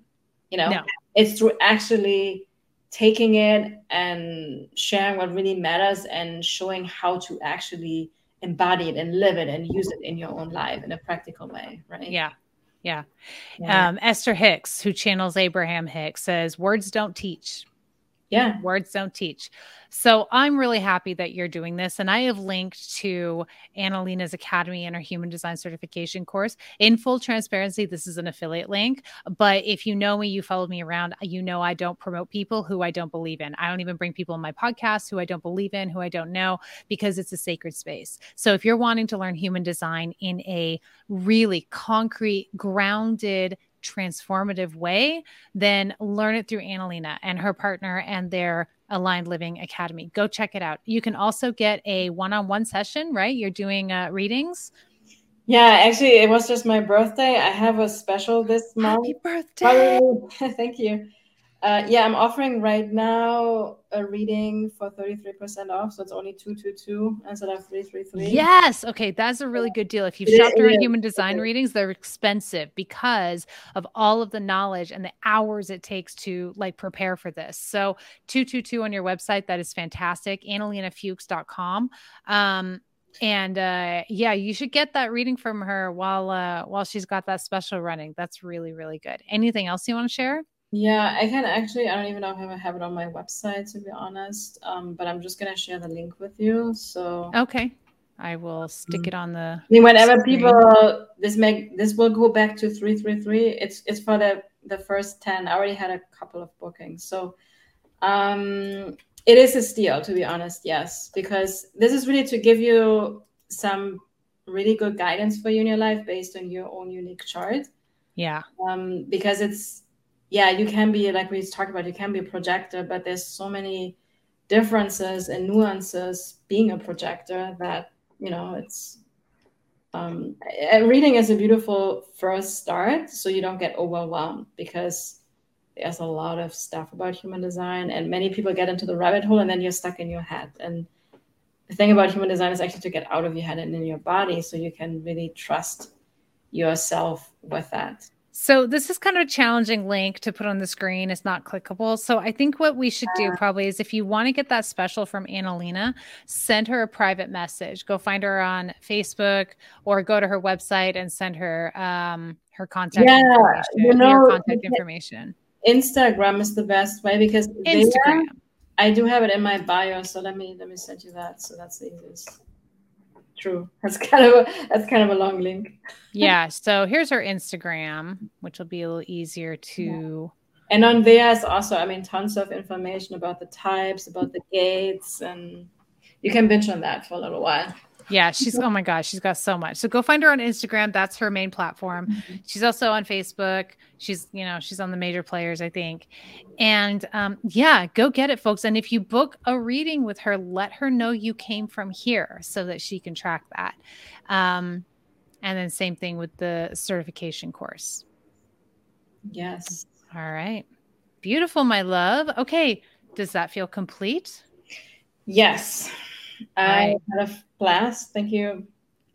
B: You know, no. it's through actually taking it and sharing what really matters and showing how to actually embody it and live it and use it in your own life in a practical way, right?
A: Yeah. Yeah. yeah. Um, Esther Hicks, who channels Abraham Hicks, says words don't teach.
B: Yeah.
A: Words don't teach. So I'm really happy that you're doing this. And I have linked to Analena's Academy and her human design certification course. In full transparency, this is an affiliate link. But if you know me, you followed me around, you know I don't promote people who I don't believe in. I don't even bring people in my podcast who I don't believe in, who I don't know, because it's a sacred space. So if you're wanting to learn human design in a really concrete, grounded, transformative way, then learn it through Analena and her partner and their Aligned Living Academy. Go check it out. You can also get a one on one session, right? You're doing uh, readings.
B: Yeah, actually, it was just my birthday. I have a special this month.
A: Happy birthday! *laughs*
B: Thank you. Uh, yeah, I'm offering right now a reading for 33% off. So it's only 222 instead of 333.
A: Yes. Okay. That's a really good deal. If you've it shopped is, around human design readings, they're expensive because of all of the knowledge and the hours it takes to like prepare for this. So 222 on your website. That is fantastic. AnalenaFuchs.com. Um, and uh yeah you should get that reading from her while uh while she's got that special running that's really really good anything else you want to share
B: yeah, I can actually. I don't even know if I have it on my website to be honest. Um, but I'm just gonna share the link with you. So
A: okay, I will stick it on the.
B: I mean, whenever screen. people this make this will go back to three three three. It's it's for the the first ten. I already had a couple of bookings, so um, it is a steal to be honest. Yes, because this is really to give you some really good guidance for you in your life based on your own unique chart.
A: Yeah.
B: Um, because it's yeah, you can be like we talked about, you can be a projector, but there's so many differences and nuances being a projector that you know it's um, reading is a beautiful first start so you don't get overwhelmed because there's a lot of stuff about human design and many people get into the rabbit hole and then you're stuck in your head. And the thing about human design is actually to get out of your head and in your body so you can really trust yourself with that
A: so this is kind of a challenging link to put on the screen. It's not clickable. So I think what we should do probably is if you want to get that special from Analena, send her a private message. Go find her on Facebook or go to her website and send her um, her contact yeah, information. You know, contact information.
B: Instagram is the best way because Instagram. There, I do have it in my bio. So let me let me send you that. So that's the easiest true. That's *laughs* kind of a, that's kind of a long link.
A: yeah. *laughs* So here's her Instagram, which will be a little easier to. Yeah.
B: And on there is also, I mean, tons of information about the types, about the gates, and you can binge on that for a little while.
A: Yeah, she's oh my gosh, she's got so much. So go find her on Instagram. That's her main platform. Mm-hmm. She's also on Facebook. She's you know she's on the major players, I think. And um, yeah, go get it, folks. And if you book a reading with her, let her know you came from here so that she can track that. Um, and then same thing with the certification course.
B: Yes.
A: All right. Beautiful, my love. Okay. Does that feel complete?
B: Yes. I had a class. Thank you,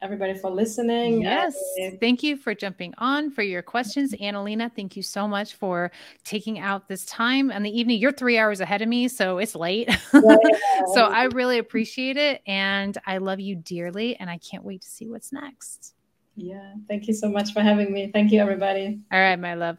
B: everybody, for listening.
A: Yes. And- thank you for jumping on for your questions. Mm-hmm. Analena, thank you so much for taking out this time in the evening. You're three hours ahead of me, so it's late. *laughs* So I really appreciate it. And I love you dearly. And I can't wait to see what's next.
B: Yeah. Thank you so much for having me. Thank you, everybody.
A: All right, my love.